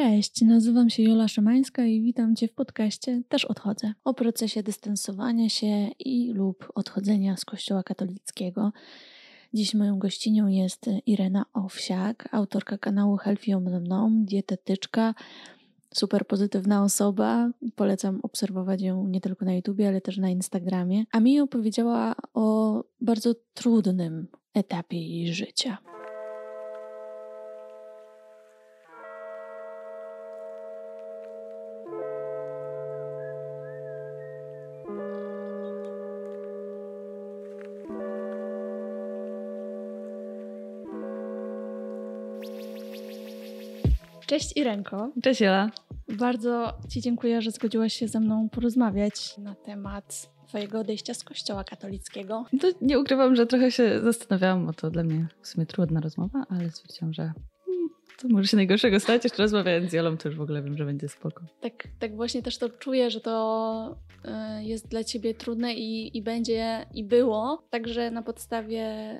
Cześć, nazywam się Jola Szymańska i witam Cię w podcaście Też odchodzę o procesie dystansowania się i lub odchodzenia z Kościoła katolickiego. Dziś moją gościnią jest Irena Owsiak, autorka kanału Healthy Mną, dietetyczka, super pozytywna osoba. Polecam obserwować ją nie tylko na YouTubie, ale też na Instagramie. A mi opowiedziała o bardzo trudnym etapie jej życia. Cześć Irenko. Cześć Jola. Bardzo Ci dziękuję, że zgodziłaś się ze mną porozmawiać na temat Twojego odejścia z Kościoła katolickiego. To nie ukrywam, że trochę się zastanawiałam, bo to dla mnie w sumie trudna rozmowa, ale stwierdziłam, że to może się najgorszego stać. Jeszcze rozmawiając z Jolą, to już w ogóle wiem, że będzie spoko. Tak, tak właśnie też to czuję, że to y, jest dla Ciebie trudne i, i będzie, i było. Także na podstawie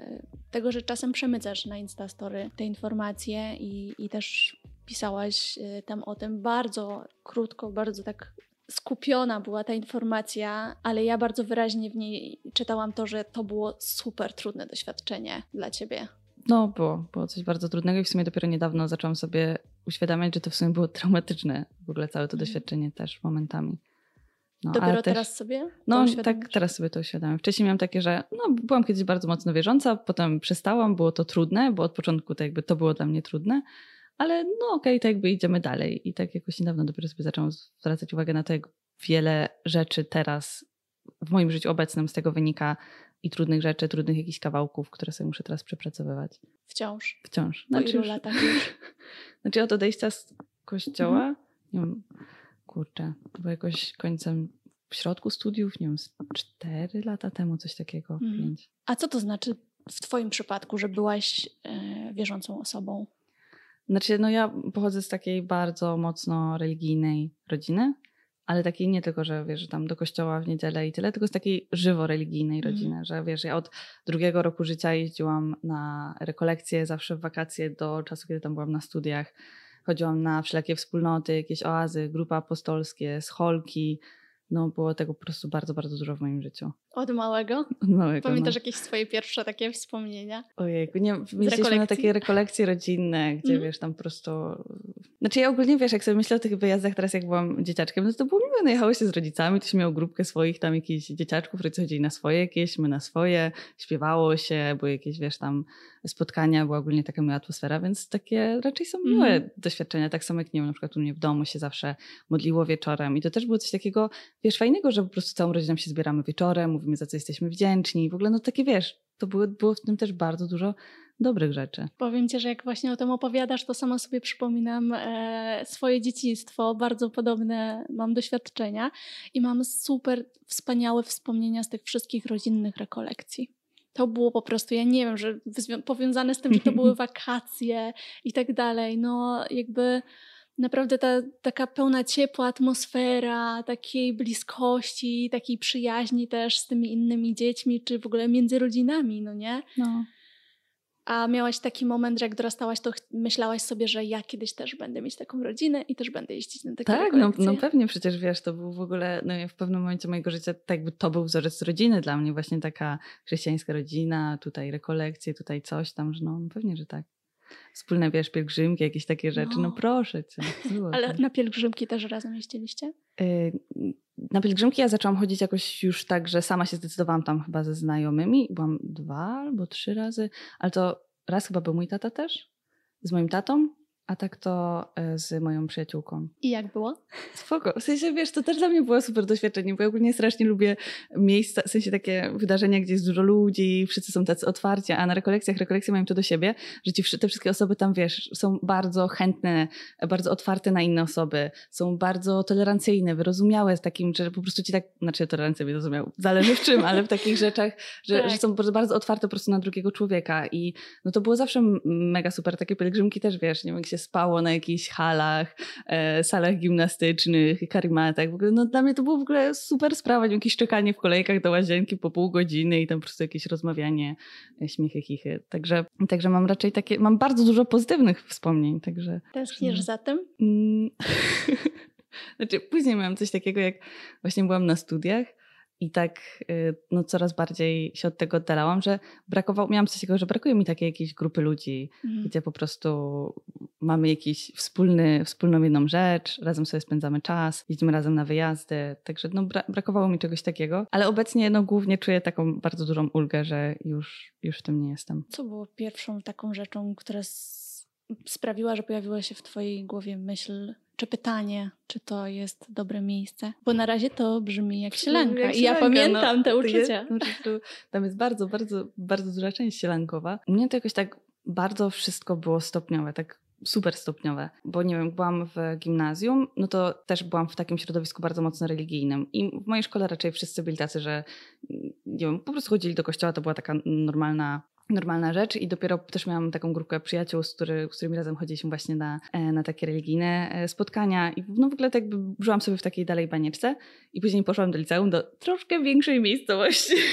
tego, że czasem przemycasz na Instastory te informacje i, i też pisałaś y, tam o tym bardzo krótko, bardzo tak skupiona była ta informacja, ale ja bardzo wyraźnie w niej czytałam to, że to było super trudne doświadczenie dla ciebie. No, było. Było coś bardzo trudnego i w sumie dopiero niedawno zaczęłam sobie uświadamiać, że to w sumie było traumatyczne. W ogóle całe to mhm. doświadczenie też momentami. No, Dopiero też, teraz sobie? No, tak, teraz sobie to uświadamiam. Wcześniej miałam takie, że no, byłam kiedyś bardzo mocno wierząca, potem przestałam, było to trudne, bo od początku to jakby to było dla mnie trudne, ale no okej, okay, to jakby idziemy dalej. I tak jakoś niedawno dopiero sobie zaczęłam zwracać uwagę na to, jak wiele rzeczy teraz w moim życiu obecnym z tego wynika i trudnych rzeczy, trudnych jakichś kawałków, które sobie muszę teraz przepracowywać. Wciąż. Wciąż. Po znaczy ilu latach już? znaczy od odejścia z kościoła, mhm. nie wiem, kurczę, było jakoś końcem w środku studiów, nie wiem, cztery lata temu, coś takiego, mhm. pięć. A co to znaczy w twoim przypadku, że byłaś e, wierzącą osobą? Znaczy, no ja pochodzę z takiej bardzo mocno religijnej rodziny, ale takiej nie tylko, że wiesz, że tam do kościoła w niedzielę i tyle, tylko z takiej żywo religijnej mhm. rodziny, mm. że wiesz, ja od drugiego roku życia jeździłam na rekolekcje zawsze w wakacje do czasu, kiedy tam byłam na studiach. Chodziłam na wszelakie wspólnoty, jakieś oazy, grupy apostolskie, scholki, no było tego po prostu bardzo, bardzo dużo w moim życiu. Od małego? Od małego. Pamiętasz no. jakieś swoje pierwsze takie wspomnienia? Ojej, nie, mieliśmy na takie rekolekcje rodzinne, gdzie mm. wiesz, tam po prostu... Znaczy ja ogólnie, wiesz, jak sobie myślę o tych wyjazdach teraz, jak byłam dzieciaczkiem, no to było miłe, no jechało się z rodzicami, to się miało grupkę swoich tam jakichś dzieciaczków, rodzice chodzili na swoje jakieś, my na swoje, śpiewało się, były jakieś, wiesz, tam spotkania, była ogólnie taka miła atmosfera, więc takie raczej są miłe mm. doświadczenia, tak samo jak, nie wiem, na przykład u mnie w domu się zawsze modliło wieczorem i to też było coś takiego, wiesz, fajnego, że po prostu całą rodziną się zbieramy wieczorem, mówimy za co jesteśmy wdzięczni. W ogóle no takie wiesz, to było, było w tym też bardzo dużo dobrych rzeczy. Powiem Ci, że jak właśnie o tym opowiadasz, to sama sobie przypominam e, swoje dzieciństwo. Bardzo podobne mam doświadczenia i mam super wspaniałe wspomnienia z tych wszystkich rodzinnych rekolekcji. To było po prostu, ja nie wiem, że powiązane z tym, że to były wakacje i tak dalej. No jakby naprawdę ta taka pełna ciepła atmosfera, takiej bliskości, takiej przyjaźni też z tymi innymi dziećmi, czy w ogóle między rodzinami, no nie? No. A miałaś taki moment, że jak dorastałaś, to myślałaś sobie, że ja kiedyś też będę mieć taką rodzinę i też będę jeździć na takie Tak, no, no, pewnie, przecież wiesz, to był w ogóle, no w pewnym momencie mojego życia tak jakby to był wzorzec rodziny dla mnie, właśnie taka chrześcijańska rodzina, tutaj rekolekcje, tutaj coś tam, że no, no pewnie, że tak wspólne, wiesz, pielgrzymki, jakieś takie rzeczy. No, no proszę cię. Ale tak. na pielgrzymki też razem jeździliście? Y, na pielgrzymki ja zaczęłam chodzić jakoś już tak, że sama się zdecydowałam tam chyba ze znajomymi. Byłam dwa albo trzy razy, ale to raz chyba był mój tata też, z moim tatą a tak to e, z moją przyjaciółką. I jak było? Spoko. W sensie, wiesz, to też dla mnie było super doświadczenie, bo ja ogólnie strasznie lubię miejsca, w sensie takie wydarzenia, gdzie jest dużo ludzi, wszyscy są tacy otwarci, a na rekolekcjach, rekolekcje mają to do siebie, że ci, te wszystkie osoby tam, wiesz, są bardzo chętne, bardzo otwarte na inne osoby, są bardzo tolerancyjne, wyrozumiałe z takim, że po prostu ci tak, znaczy tolerancja wyrozumiał, zależy w czym, ale w takich rzeczach, że, tak. że są bardzo, bardzo otwarte po prostu na drugiego człowieka i no to było zawsze mega super, takie pielgrzymki też, wiesz, nie wiem, jak się spało na jakichś halach, e, salach gimnastycznych, karimatach. W ogóle, no, dla mnie to było w ogóle super sprawa, jakieś czekanie w kolejkach do łazienki po pół godziny i tam po prostu jakieś rozmawianie, e, śmiechy, chichy. Także, także mam raczej takie, mam bardzo dużo pozytywnych wspomnień. Także, Tęsknisz za tym? Mm, znaczy, później miałam coś takiego, jak właśnie byłam na studiach i tak y, no, coraz bardziej się od tego oddalałam, że brakowało, miałam coś takiego, że brakuje mi takiej jakiejś grupy ludzi, mhm. gdzie po prostu mamy jakiś wspólny, wspólną jedną rzecz, razem sobie spędzamy czas, jeździmy razem na wyjazdy, także no, bra brakowało mi czegoś takiego, ale obecnie no, głównie czuję taką bardzo dużą ulgę, że już, już w tym nie jestem. Co było pierwszą taką rzeczą, która sprawiła, że pojawiła się w twojej głowie myśl, czy pytanie, czy to jest dobre miejsce? Bo na razie to brzmi jak sielanka jak i ja pamiętam no, te uczucia. Jest, tam jest bardzo, bardzo, bardzo duża część sielankowa. Mnie to jakoś tak bardzo wszystko było stopniowe, tak super stopniowe, bo nie wiem, byłam w gimnazjum, no to też byłam w takim środowisku bardzo mocno religijnym i w mojej szkole raczej wszyscy byli tacy, że nie wiem, po prostu chodzili do kościoła, to była taka normalna normalna rzecz i dopiero też miałam taką grupę przyjaciół, z, który, z którymi razem chodziliśmy właśnie na, e, na takie religijne e, spotkania i no w ogóle tak jakby żyłam sobie w takiej dalej banieczce i później poszłam do liceum, do troszkę większej miejscowości.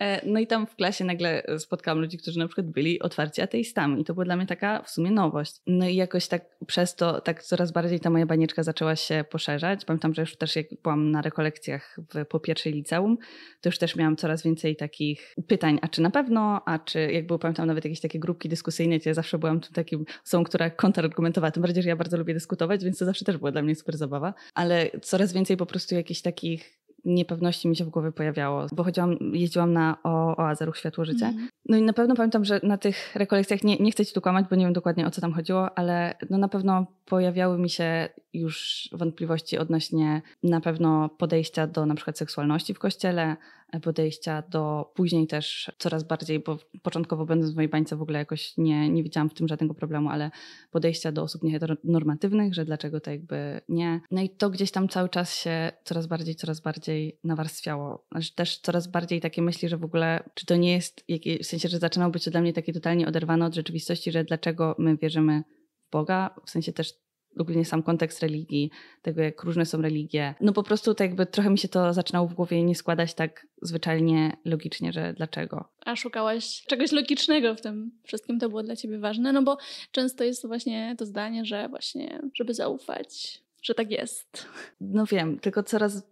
E, no i tam w klasie nagle spotkałam ludzi, którzy na przykład byli otwarci ateistami i to była dla mnie taka w sumie nowość. No i jakoś tak przez to tak coraz bardziej ta moja banieczka zaczęła się poszerzać. Pamiętam, że już też jak byłam na rekolekcjach w, po pierwszej liceum, to już też miałam coraz więcej takich pytań, a czy na pewno, a czy jak było, pamiętam nawet jakieś takie grupki dyskusyjne, gdzie ja zawsze byłam takim osobą, która kontrargumentowała, tym bardziej, że ja bardzo lubię dyskutować, więc to zawsze też była dla mnie super zabawa, ale coraz więcej po prostu jakichś takich niepewności mi się w głowie pojawiało, bo chodziłam, jeździłam na o, oazę Ruch Światło Życie. Mm. No i na pewno pamiętam, że na tych rekolekcjach, nie, nie chcę ci tu kłamać, bo nie wiem dokładnie o co tam chodziło, ale no na pewno pojawiały mi się już wątpliwości odnośnie na pewno podejścia do na przykład seksualności w kościele, podejścia do później też coraz bardziej, bo początkowo będąc w mojej bańce w ogóle jakoś nie, nie widziałam w tym żadnego problemu, ale podejścia do osób nieheteronormatywnych, że dlaczego to jakby nie. No i to gdzieś tam cały czas się coraz bardziej, coraz bardziej nawarstwiało. Znaczy też coraz bardziej takie myśli, że w ogóle, czy to nie jest, w sensie, że zaczynał być to dla mnie takie totalnie oderwane od rzeczywistości, że dlaczego my wierzymy w Boga, w sensie też ogólnie sam kontekst religii, tego jak różne są religie. No po prostu tak jakby trochę mi się to zaczynało w głowie nie składać tak zwyczajnie, logicznie, że dlaczego. A szukałaś czegoś logicznego w tym wszystkim, to było dla ciebie ważne, no bo często jest to właśnie to zdanie, że właśnie, żeby zaufać, że tak jest. No wiem, tylko coraz,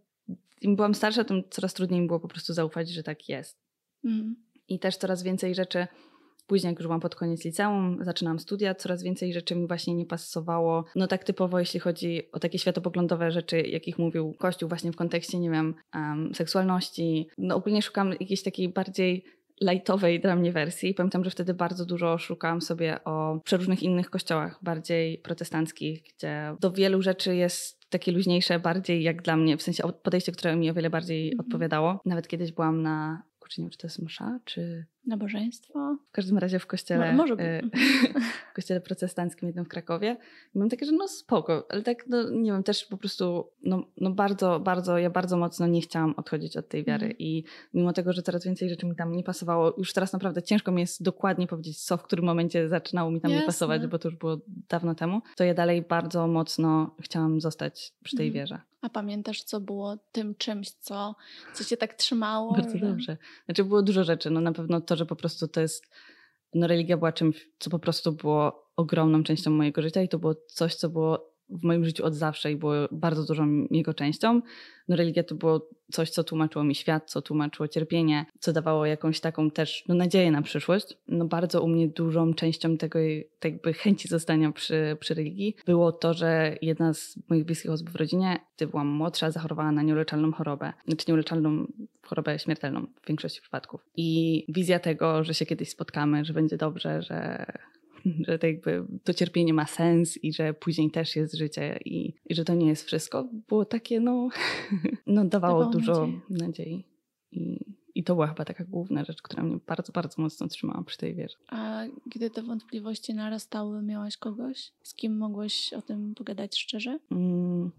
im byłam starsza, tym coraz trudniej mi było po prostu zaufać, że tak jest. Mm. I też coraz więcej rzeczy Później, jak już byłam pod koniec liceum, zaczynałam studia, coraz więcej rzeczy mi właśnie nie pasowało. No tak typowo, jeśli chodzi o takie światopoglądowe rzeczy, jakich mówił Kościół właśnie w kontekście, nie wiem, um, seksualności. No ogólnie szukam jakiejś takiej bardziej lightowej dla mnie wersji. Pamiętam, że wtedy bardzo dużo szukałam sobie o przeróżnych innych kościołach, bardziej protestanckich, gdzie do wielu rzeczy jest takie luźniejsze, bardziej jak dla mnie, w sensie podejście, które mi o wiele bardziej -hmm. odpowiadało. Nawet kiedyś byłam na, kurczę, nie wiem, czy to jest msza, czy Nabożeństwo? W każdym razie w kościele, może e, w kościele protestanckim jednym w Krakowie. I mam takie, że no spoko, ale tak, no nie wiem, też po prostu, no, no bardzo, bardzo, ja bardzo mocno nie chciałam odchodzić od tej wiary mm. i mimo tego, że coraz więcej rzeczy mi tam nie pasowało, już teraz naprawdę ciężko mi jest dokładnie powiedzieć, co w którym momencie zaczynało mi tam Jasne. nie pasować, bo to już było dawno temu, to ja dalej bardzo mocno chciałam zostać przy tej mm. wierze. A pamiętasz, co było tym czymś, co, co cię tak trzymało? Bardzo że... dobrze. Znaczy było dużo rzeczy. No na pewno to, że po prostu to jest, no religia była czymś, co po prostu było ogromną częścią mojego życia i to było coś, co było w moim życiu od zawsze i było bardzo dużą jego częścią. No religia to było coś, co tłumaczyło mi świat, co tłumaczyło cierpienie, co dawało jakąś taką też no, nadzieję na przyszłość. No bardzo u mnie dużą częścią tego tak jakby chęci zostania przy, przy religii było to, że jedna z moich bliskich osób w rodzinie, gdy byłam młodsza, zachorowała na nieuleczalną chorobę. Znaczy nieuleczalną chorobę śmiertelną w większości przypadków. I wizja tego, że się kiedyś spotkamy, że będzie dobrze, że że to jakby to cierpienie ma sens i że później też jest życie i, i że to nie jest wszystko, było takie, no, no dawało dużo nadziei. nadziei. I, I to była chyba taka główna rzecz, która mnie bardzo, bardzo mocno trzymała przy tej wierze. A gdy te wątpliwości narastały, miałaś kogoś, z kim mogłeś o tym pogadać szczerze? Mm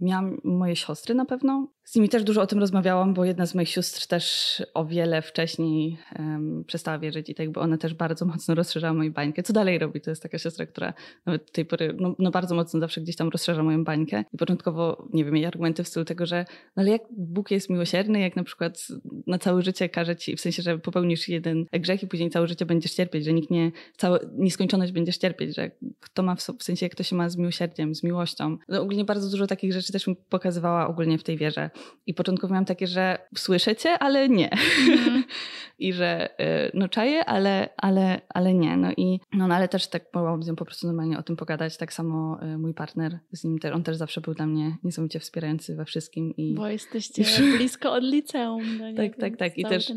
Miałam moje siostry na pewno, z nimi też dużo o tym rozmawiałam, bo jedna z moich sióstr też o wiele wcześniej um, przestała wierzyć i tak jakby ona też bardzo mocno rozszerzała moją bańkę. Co dalej robi? To jest taka siostra, która nawet do tej pory no, no bardzo mocno zawsze gdzieś tam rozszerza moją bańkę. I początkowo, nie wiem, jej argumenty w stylu tego, że no ale jak Bóg jest miłosierny, jak na przykład na całe życie każe ci, w sensie, że popełnisz jeden grzech i później całe życie będziesz cierpieć, że nikt nie, całe, nieskończoność będziesz cierpieć, że kto ma w, w sensie, jak to się ma z miłosierdziem, z miłością. No, ogólnie bardzo dużo takich rzeczy też mi pokazywała ogólnie w tej wierze. I początkowo miałam takie, że słyszę cię, ale nie. Mm. I że y, no czaję, ale, ale, ale nie. No i no, no ale też tak mogłam z nią po prostu normalnie o tym pogadać. Tak samo y, mój partner, z nim też, on też zawsze był dla mnie niesamowicie wspierający we wszystkim. I, Bo jesteście blisko od liceum. No tak, tak, tak. I też,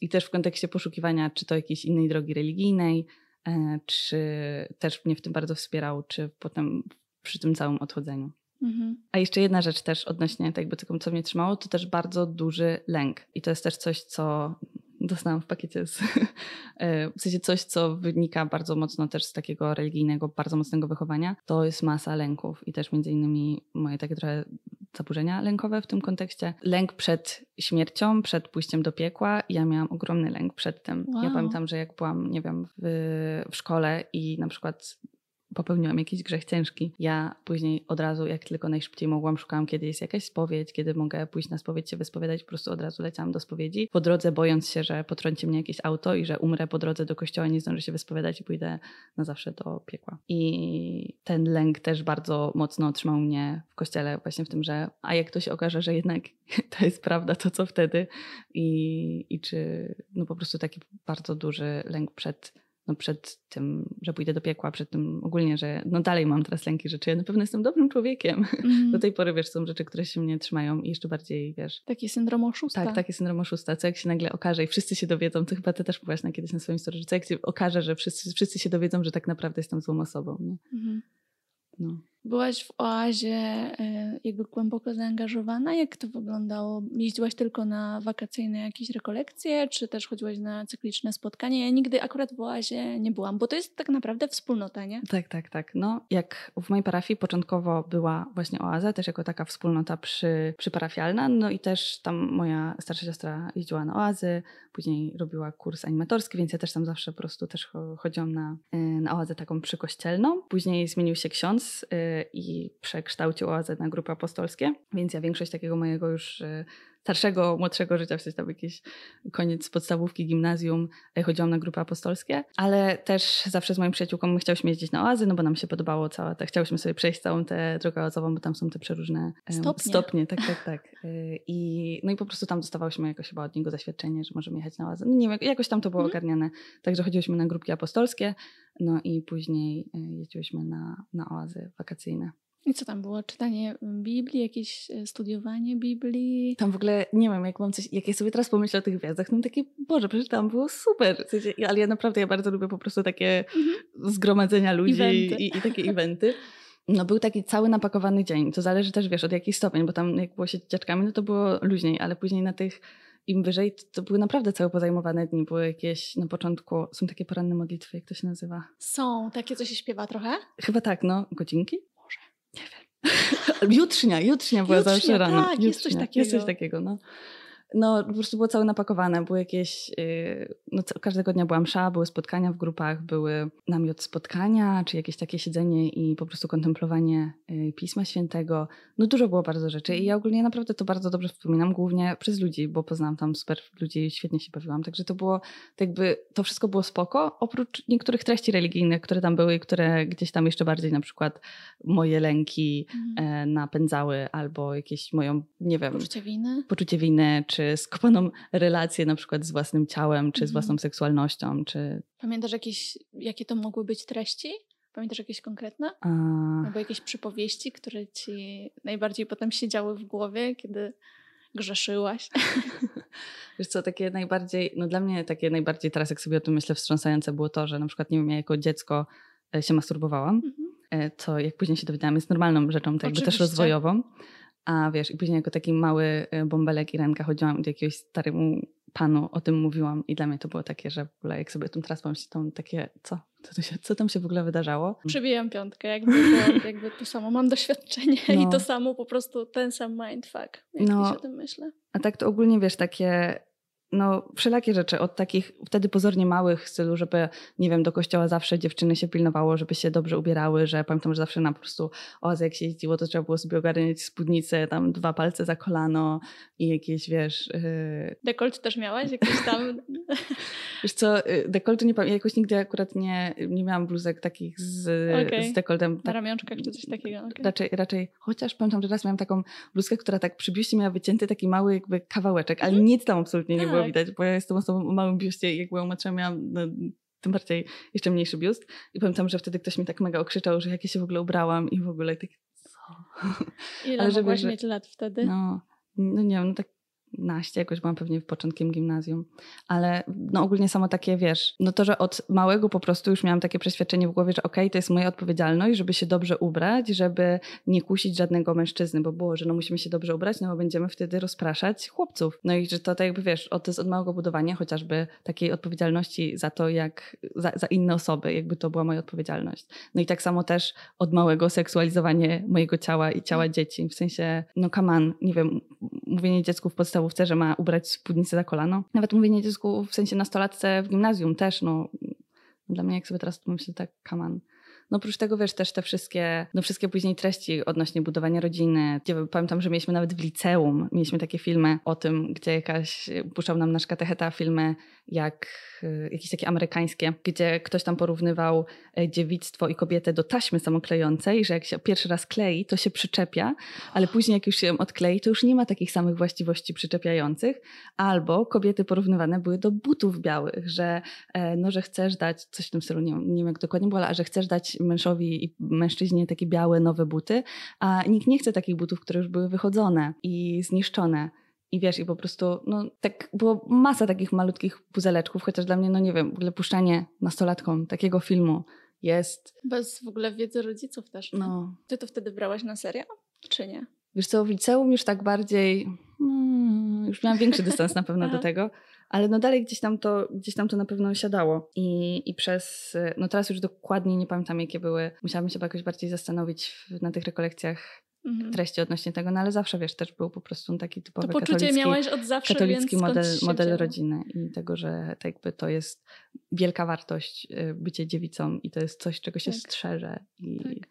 I też w kontekście poszukiwania, czy to jakiejś innej drogi religijnej, e, czy też mnie w tym bardzo wspierał, czy potem przy tym całym odchodzeniu. Mhm. A jeszcze jedna rzecz też odnośnie tego, co mnie trzymało, to też bardzo duży lęk. I to jest też coś, co dostałam w pakiecie z, e, w sensie coś, co wynika bardzo mocno też z takiego religijnego, bardzo mocnego wychowania, to jest masa lęków i też między innymi moje takie trochę zaburzenia lękowe w tym kontekście. Lęk przed śmiercią, przed pójściem do piekła. Ja miałam ogromny lęk przed tym. Wow. Ja pamiętam, że jak byłam, nie wiem, w, w szkole i na przykład popełniłam jakiś grzech ciężki. Ja później od razu, jak tylko najszybciej mogłam, szukałam, kiedy jest jakaś spowiedź, kiedy mogę pójść na spowiedź, się wyspowiadać. Po prostu od razu leciałam do spowiedzi. Po drodze bojąc się, że potrąci mnie jakieś auto i że umrę po drodze do kościoła, nie zdążę się wyspowiadać i pójdę na zawsze do piekła. I ten lęk też bardzo mocno otrzymał mnie w kościele, właśnie w tym, że a jak to się okaże, że jednak to jest prawda, to co wtedy? I, i czy no po prostu taki bardzo duży lęk przed no przed tym, że pójdę do piekła, przed tym ogólnie, że no dalej mam teraz lęki, że czy ja na pewno jestem dobrym człowiekiem. Mm. Do tej pory, wiesz, są rzeczy, które się mnie trzymają i jeszcze bardziej, wiesz... Taki syndrom oszusta. Tak, taki syndrom oszusta. Co jak się nagle okaże i wszyscy się dowiedzą, to chyba ty też mówiłaś na kiedyś na swoim że co jak się okaże, że wszyscy, wszyscy się dowiedzą, że tak naprawdę jestem złą osobą? Mm. No. Byłaś w oazie e, jakby głęboko zaangażowana. Jak to wyglądało? Jeździłaś tylko na wakacyjne jakieś rekolekcje, czy też chodziłaś na cykliczne spotkania? Ja nigdy akurat w oazie nie byłam, bo to jest tak naprawdę wspólnota, nie? Tak, tak, tak. No, jak w mojej parafii początkowo była właśnie oaza, też jako taka wspólnota przy, przyparafialna, no i też tam moja starsza siostra jeździła na oazy, później robiła kurs animatorski, więc ja też tam zawsze po prostu też chodziłam na, e, na oazę taką przykościelną. Później zmienił się ksiądz e, i przekształcił oazę na grupy apostolskie, więc ja większość takiego mojego już y, starszego, młodszego życia, w sensie tam jakiś koniec podstawówki, gimnazjum, chodziłam na grupy apostolskie, ale też zawsze z moją przyjaciółką my chciałyśmy jeździć na oazy, no bo nam się podobało cała ta, chciałyśmy sobie przejść całą tę drogę oazową, bo tam są te przeróżne stopnie. stopnie tak, tak, tak. E, I, no i po prostu tam dostawałyśmy jakoś chyba od niego zaświadczenie, że możemy jechać na oazę. No nie wiem, jakoś tam to było mhm. ogarniane. Także chodziłyśmy na grupki apostolskie, no i później e, jeździłyśmy na, na oazy wakacyjne. I co tam było? Czytanie Biblii, jakieś e, studiowanie Biblii? Tam w ogóle, nie wiem, jak mam coś, jak ja sobie teraz pomyślę o tych gwiazdach, to takie, Boże, przecież tam było super. W sensie, ale ja naprawdę, ja bardzo lubię po prostu takie mhm. zgromadzenia ludzi i, i, takie eventy. No był taki cały napakowany dzień. To zależy też, wiesz, od jakich stopień, bo tam jak było się dzieciaczkami, no to było luźniej, ale później na tych im wyżej, to były naprawdę całe pozajmowane dni. Były jakieś, na początku są takie poranne modlitwy, jak to się nazywa? Są, takie, co się śpiewa trochę? Chyba tak, no. Godzinki? Nie wiem. jutrznia, jutrznia była jutrznia, zawsze rano. Tak, jutrznia. jest coś takiego. Jest coś takiego, no no po prostu było całe napakowane. Były jakieś, y, no każdego dnia była msza, były spotkania w grupach, były namiot spotkania, czy jakieś takie siedzenie i po prostu kontemplowanie y, Pisma Świętego. No dużo było bardzo rzeczy i ja ogólnie naprawdę to bardzo dobrze wspominam, głównie przez ludzi, bo poznałam tam super ludzi, świetnie się bawiłam. Także to było, tak jakby to wszystko było spoko, oprócz niektórych treści religijnych, które tam były, które gdzieś tam jeszcze bardziej na przykład moje lęki mhm. napędzały albo jakieś moją, nie wiem... Poczucie winy? Poczucie winy, czy skopaną relację na przykład z własnym ciałem, czy z mhm. własną seksualnością, czy... Pamiętasz jakieś, jakie to mogły być treści? Pamiętasz jakieś konkretne? A... Albo jakieś przypowieści, które ci najbardziej potem siedziały w głowie, kiedy grzeszyłaś? Wiesz co, takie najbardziej, no dla mnie takie najbardziej teraz jak sobie o tym myślę wstrząsające było to, że na przykład nie wiem, ja jako dziecko e, się masturbowałam, mhm. E, co jak później się dowiedziałam jest normalną rzeczą, tak jakby też rozwojową. A wiesz, i później jako taki mały y, bąbelek i ręka chodziłam do jakiegoś staremu panu, o tym mówiłam i dla mnie to było takie, że w ogóle jak sobie tym teraz pomyślę, to takie, co? Co, się, co tam się w ogóle wydarzało? Przybijam piątkę, jakby to, jakby to samo. Mam doświadczenie no. i to samo po prostu ten sam mindfuck, jak no, o tym myślę. A tak to ogólnie wiesz, takie no, wszelakie rzeczy, od takich wtedy pozornie małych stylu, żeby, nie wiem, do kościoła zawsze dziewczyny się pilnowało, żeby się dobrze ubierały, że pamiętam, że zawsze na po prostu, o, jak się jeździło, to trzeba było sobie ogarniać spódnicę, tam dwa palce za kolano i jakieś, wiesz... Yy... Dekolt też miałaś? Jakieś tam... wiesz co, y, dekolty nie pamiętam, ja jakoś nigdy akurat nie, nie miałam bluzek takich z, okay. z dekoltem. Tak, na ramionczkach czy coś takiego. Okay. Raczej, raczej, chociaż pamiętam, że raz miałam taką bluzkę, która tak przy biuście miała wycięty taki mały jakby kawałeczek, ale mm. nic tam absolutnie nie było tak. widać, bo ja jestem osobą o małym biustie i jak byłam młodsza miałam no, tym bardziej jeszcze mniejszy biust i pamiętam, że wtedy ktoś mi tak mega okrzyczał, że jak ja się w ogóle ubrałam i w ogóle tak co? Ile Ale mogłaś że, mieć lat wtedy? No, no nie wiem, no tak naście, jakoś byłam pewnie w początkiem gimnazjum, ale no ogólnie samo takie, wiesz, no to, że od małego po prostu już miałam takie przeświadczenie w głowie, że okej, okay, to jest moja odpowiedzialność, żeby się dobrze ubrać, żeby nie kusić żadnego mężczyzny, bo było, że no musimy się dobrze ubrać, no bo będziemy wtedy rozpraszać chłopców. No i że to tak jakby, wiesz, to jest od małego budowania chociażby takiej odpowiedzialności za to, jak, za, za inne osoby, jakby to była moja odpowiedzialność. No i tak samo też od małego seksualizowanie mojego ciała i ciała dzieci, w sensie, no kaman, nie wiem, mówienie dziecku w podstawce podstawówce, że ma ubrać spódnicę za kolano. Nawet mówienie dziecku w sensie nastolatce w gimnazjum też, no dla mnie jak sobie teraz myślę tak, kaman. No oprócz tego, wiesz, też te wszystkie, no wszystkie później treści odnośnie budowania rodziny. Pamiętam, że mieliśmy nawet w liceum, mieliśmy takie filmy o tym, gdzie jakaś, puszczał nam nasz katecheta filmy jak y, jakieś takie amerykańskie, gdzie ktoś tam porównywał e, dziewictwo i kobietę do taśmy samoklejącej, że jak się pierwszy raz klei, to się przyczepia, ale później jak już się odklei, to już nie ma takich samych właściwości przyczepiających. Albo kobiety porównywane były do butów białych, że e, no, że chcesz dać, coś w tym stylu, nie, nie wiem jak dokładnie było, ale że chcesz dać mężowi i mężczyźnie takie białe, nowe buty, a nikt nie chce takich butów, które już były wychodzone i zniszczone. I wiesz, i po prostu, no tak było masa takich malutkich puzeleczków, chociaż dla mnie, no nie wiem, w ogóle puszczanie nastolatkom takiego filmu jest... Bez w ogóle wiedzy rodziców też. No. Ty to wtedy brałaś na serio, czy nie? Wiesz co, w liceum już tak bardziej, no, już miałam większy dystans na pewno do tego, ale no dalej gdzieś tam to, gdzieś tam to na pewno siadało. I, I przez, no teraz już dokładnie nie pamiętam jakie były, musiałabym się jakoś bardziej zastanowić na tych rekolekcjach mhm. treści odnośnie tego, no ale zawsze wiesz, też był po prostu taki typowy to katolicki, miałeś od zawsze, katolicki model, model rodziny i tego, że tak jakby to jest wielka wartość y, bycie dziewicą i to jest coś, czego się tak. strzeże. I, tak.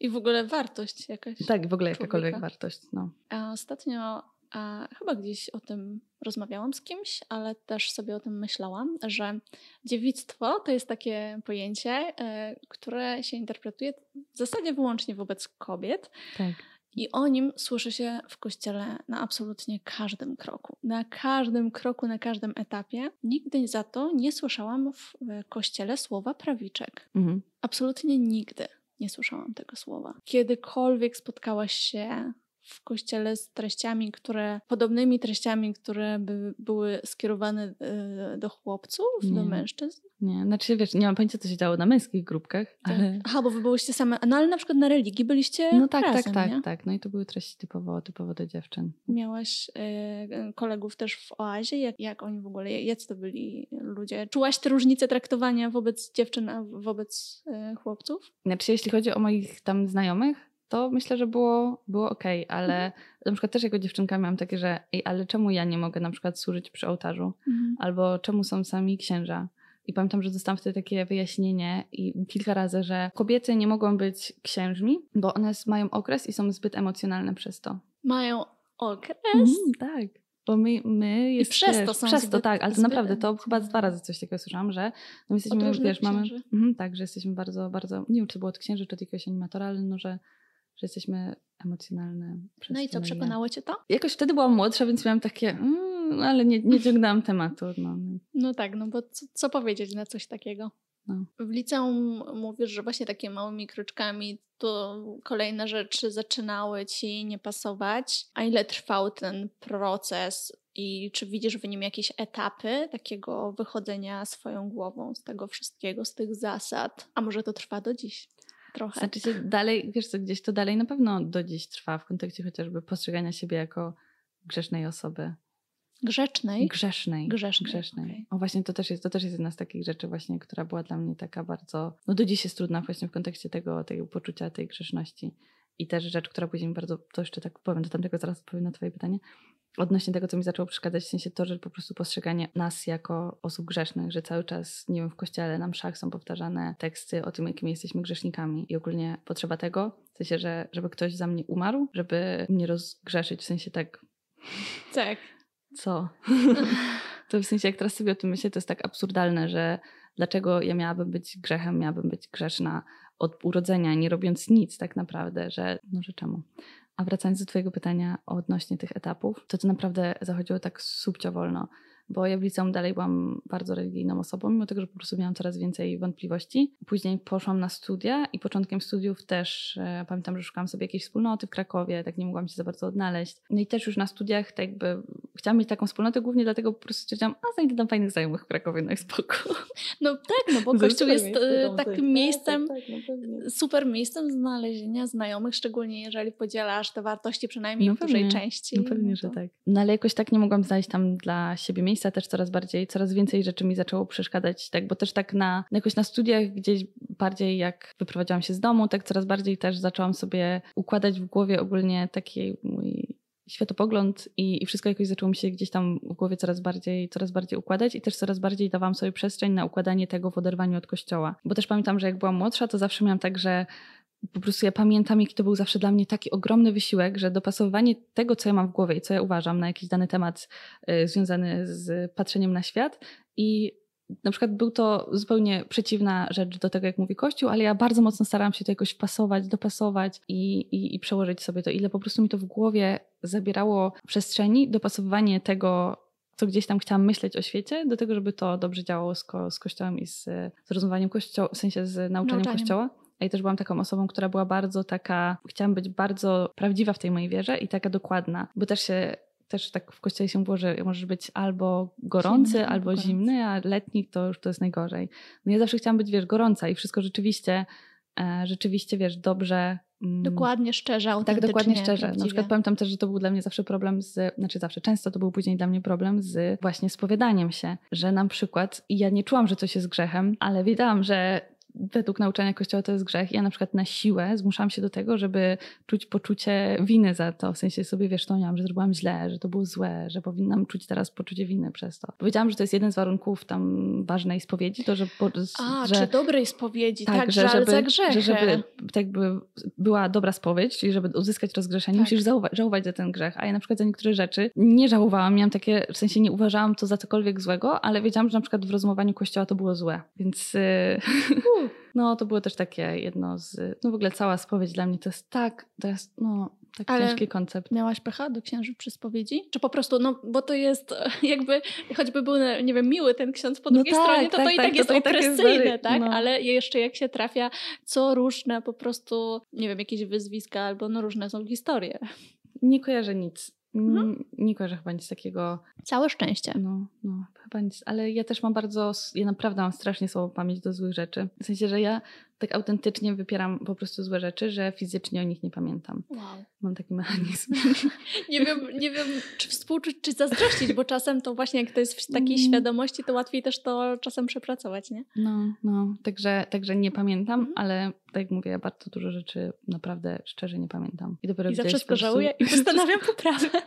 I w ogóle wartość jakaś. Tak, w ogóle jakakolwiek wartość. No. A ostatnio a chyba gdzieś o tym rozmawiałam z kimś, ale też sobie o tym myślałam, że dziewictwo to jest takie pojęcie, y, które się interpretuje w zasadzie wyłącznie wobec kobiet. Tak. I o nim słyszy się w kościele na absolutnie każdym kroku. Na każdym kroku, na każdym etapie. Nigdy za to nie słyszałam w kościele słowa prawiczek. Mhm. Absolutnie nigdy nie słyszałam tego słowa. Kiedykolwiek spotkałaś się w kościele z treściami, które, podobnymi treściami, które by były skierowane e, do chłopców, nie. do mężczyzn? Nie, znaczy wiesz, nie mam pojęcia, co się działo na męskich grupkach, tak. ale... Aha, bo wy byłyście same, no ale na przykład na religii byliście No tak, razem, tak, tak, nie? tak, no i to były treści typowo, typowo do dziewczyn. Miałaś y, kolegów też w oazie, jak, jak oni w ogóle, jacy to byli ludzie? Czułaś te różnice traktowania wobec dziewczyn, a wobec y, chłopców? Znaczy jeśli chodzi o moich tam znajomych, to myślę, że było, było okej, okay, ale mhm. na przykład też jako dziewczynka miałam takie, że ej, ale czemu ja nie mogę na przykład służyć przy ołtarzu? Mhm. Albo czemu są sami księża? I pamiętam, że dostałam wtedy takie wyjaśnienie i kilka razy, że kobiety nie mogą być księżmi, bo one mają okres i są zbyt emocjonalne przez to. Mają okres? Mm, tak. Bo my, my jest, I przez to są Przez to, tak, ale to naprawdę, to chyba dwa razy coś takiego słyszałam, że no jesteśmy, wiesz, mamy... Mm, tak, że jesteśmy bardzo, bardzo, nie wiem, czy było od księży, czy od jakiegoś animatora, ale no, że że jesteśmy emocjonalne. no i co, przekonało cię to? Jakoś wtedy byłam młodsza, więc miałam takie, mm, ale nie, nie ciągnęłam tematu. No. no tak, no bo co, co powiedzieć na coś takiego? No. W liceum mówisz, że właśnie takimi małymi kroczkami to kolejne rzeczy zaczynały ci nie pasować. A ile trwał ten proces i czy widzisz w nim jakieś etapy takiego wychodzenia swoją głową z tego wszystkiego, z tych zasad? A może to trwa do dziś? Trochę. Znaczy się dalej, wiesz co, gdzieś to dalej na pewno do dziś trwa w kontekście chociażby postrzegania siebie jako grzesznej osoby. Grzecznej? Grzesznej. Grzesznej. Grzesznej. Okay. O właśnie, to też, jest, to też jest jedna z takich rzeczy właśnie, która była dla mnie taka bardzo, no do dziś jest trudna właśnie w kontekście tego, tego poczucia tej grzeszności. I też rzecz, która później mi bardzo, to jeszcze tak powiem do tamtego, zaraz odpowiem na twoje pytanie, odnośnie tego, co mi zaczęło przeszkadzać, w sensie to, że po prostu postrzeganie nas jako osób grzesznych, że cały czas, nie wiem, w kościele, na mszach są powtarzane teksty o tym, jakimi jesteśmy grzesznikami i ogólnie potrzeba tego, w sensie, że żeby ktoś za mnie umarł, żeby mnie rozgrzeszyć, w sensie tak... Tak. Co? to w sensie, jak teraz sobie o tym myślę, to jest tak absurdalne, że dlaczego ja miałabym być grzechem, miałabym być grzeszna od urodzenia, nie robiąc nic tak naprawdę, że no, że czemu? A wracając do Twojego pytania odnośnie tych etapów, to to naprawdę zachodziło tak subcio wolno bo ja w liceum dalej byłam bardzo religijną osobą, mimo tego, że po prostu miałam coraz więcej wątpliwości. Później poszłam na studia i początkiem studiów też e, pamiętam, że szukałam sobie jakiejś wspólnoty w Krakowie, tak nie mogłam się za bardzo odnaleźć. No i też już na studiach tak jakby chciałam mieć taką wspólnotę głównie dlatego po prostu stwierdziłam, a znajdę tam fajnych znajomych w Krakowie, no i spoko. No tak, no bo Kościół jest e, takim miejscem, tak, tak, no super miejscem znalezienia znajomych, szczególnie jeżeli podzielasz te wartości przynajmniej no w dużej części. No pewnie, no że tak. No ale jakoś tak nie mogłam znaleźć tam dla siebie miejsca miejsca też coraz bardziej, coraz więcej rzeczy mi zaczęło przeszkadzać, tak, bo też tak na, jakoś na studiach gdzieś bardziej jak wyprowadziłam się z domu, tak coraz bardziej też zaczęłam sobie układać w głowie ogólnie taki mój światopogląd i, i wszystko jakoś zaczęło mi się gdzieś tam w głowie coraz bardziej, coraz bardziej układać i też coraz bardziej dawałam sobie przestrzeń na układanie tego w oderwaniu od kościoła. Bo też pamiętam, że jak byłam młodsza, to zawsze miałam tak, że po prostu ja pamiętam, jaki to był zawsze dla mnie taki ogromny wysiłek, że dopasowywanie tego, co ja mam w głowie i co ja uważam na jakiś dany temat y, związany z patrzeniem na świat i na przykład był to zupełnie przeciwna rzecz do tego, jak mówi Kościół, ale ja bardzo mocno starałam się to jakoś wpasować, dopasować i, i, i przełożyć sobie to, ile po prostu mi to w głowie zabierało przestrzeni, dopasowywanie tego, co gdzieś tam chciałam myśleć o świecie, do tego, żeby to dobrze działało z, ko z Kościołem i z, z rozumowaniem Kościoła, w sensie z nauczaniem, nauczaniem. Kościoła. Ja też byłam taką osobą, która była bardzo taka, chciałam być bardzo prawdziwa w tej mojej wierze i taka dokładna, bo też się też tak w kościele się było, że możesz być albo gorący, zimny, albo gorący. zimny, a letni to już to jest najgorzej. No ja zawsze chciałam być, wiesz, gorąca i wszystko rzeczywiście, e, rzeczywiście, wiesz, dobrze mm, Dokładnie, szczerze, autentycznie. Tak, dokładnie szczerze. Prawdziwie. Na przykład pamiętam też, że to był dla mnie zawsze problem z, znaczy zawsze, często to był później dla mnie problem z właśnie spowiadaniem się, że na przykład ja nie czułam, że coś jest grzechem, ale wiedziałam, że według nauczania Kościoła to jest grzech. Ja na przykład na siłę zmuszam się do tego, żeby czuć poczucie winy za to. W sensie sobie wiesz, to miałam, że zrobiłam źle, że to było złe, że powinnam czuć teraz poczucie winy przez to. Powiedziałam, że to jest jeden z warunków tam ważnej spowiedzi, to że... A, że, czy dobrej spowiedzi, tak, tak że, żeby, za grzechy. Że żeby tak by była dobra spowiedź, czyli żeby uzyskać rozgrzeszenie, tak. musisz żałować za ten grzech. A ja na przykład za niektóre rzeczy nie żałowałam, miałam takie, w sensie nie uważałam to za cokolwiek złego, ale wiedziałam, że na przykład w rozumowaniu Kościoła to było złe. Więc... Uh. No, to było też takie jedno z. No w ogóle cała spowiedź dla mnie to jest tak, to jest no, tak Ale ciężki koncept. Miałaś pecha do księży przy spowiedzi? Czy po prostu, no bo to jest jakby, choćby był, nie wiem, miły ten ksiądz po no drugiej tak, stronie, to tak, to i tak, tak jest to opresyjne, tak? tak? No. Ale jeszcze jak się trafia, co różne po prostu, nie wiem, jakieś wyzwiska albo no różne są historie. Nie kojarzę nic. Mhm. Nie kojarzę chyba nic takiego. Całe szczęście. No, no, chyba nic. Ale ja też mam bardzo, ja naprawdę mam strasznie słabą pamięć do złych rzeczy. W sensie, że ja tak autentycznie wypieram po prostu złe rzeczy, że fizycznie o nich nie pamiętam. Wow. Mam taki mechanizm. nie, wiem, nie wiem, czy współczuć, czy zazdrościć, bo czasem to właśnie jak to jest w takiej mm. świadomości, to łatwiej też to czasem przepracować, nie? No, no. Także, także nie pamiętam, mm. ale tak jak mówię, ja bardzo dużo rzeczy naprawdę szczerze nie pamiętam. I dopiero I za wszystko żałuję i postanawiam poprawę.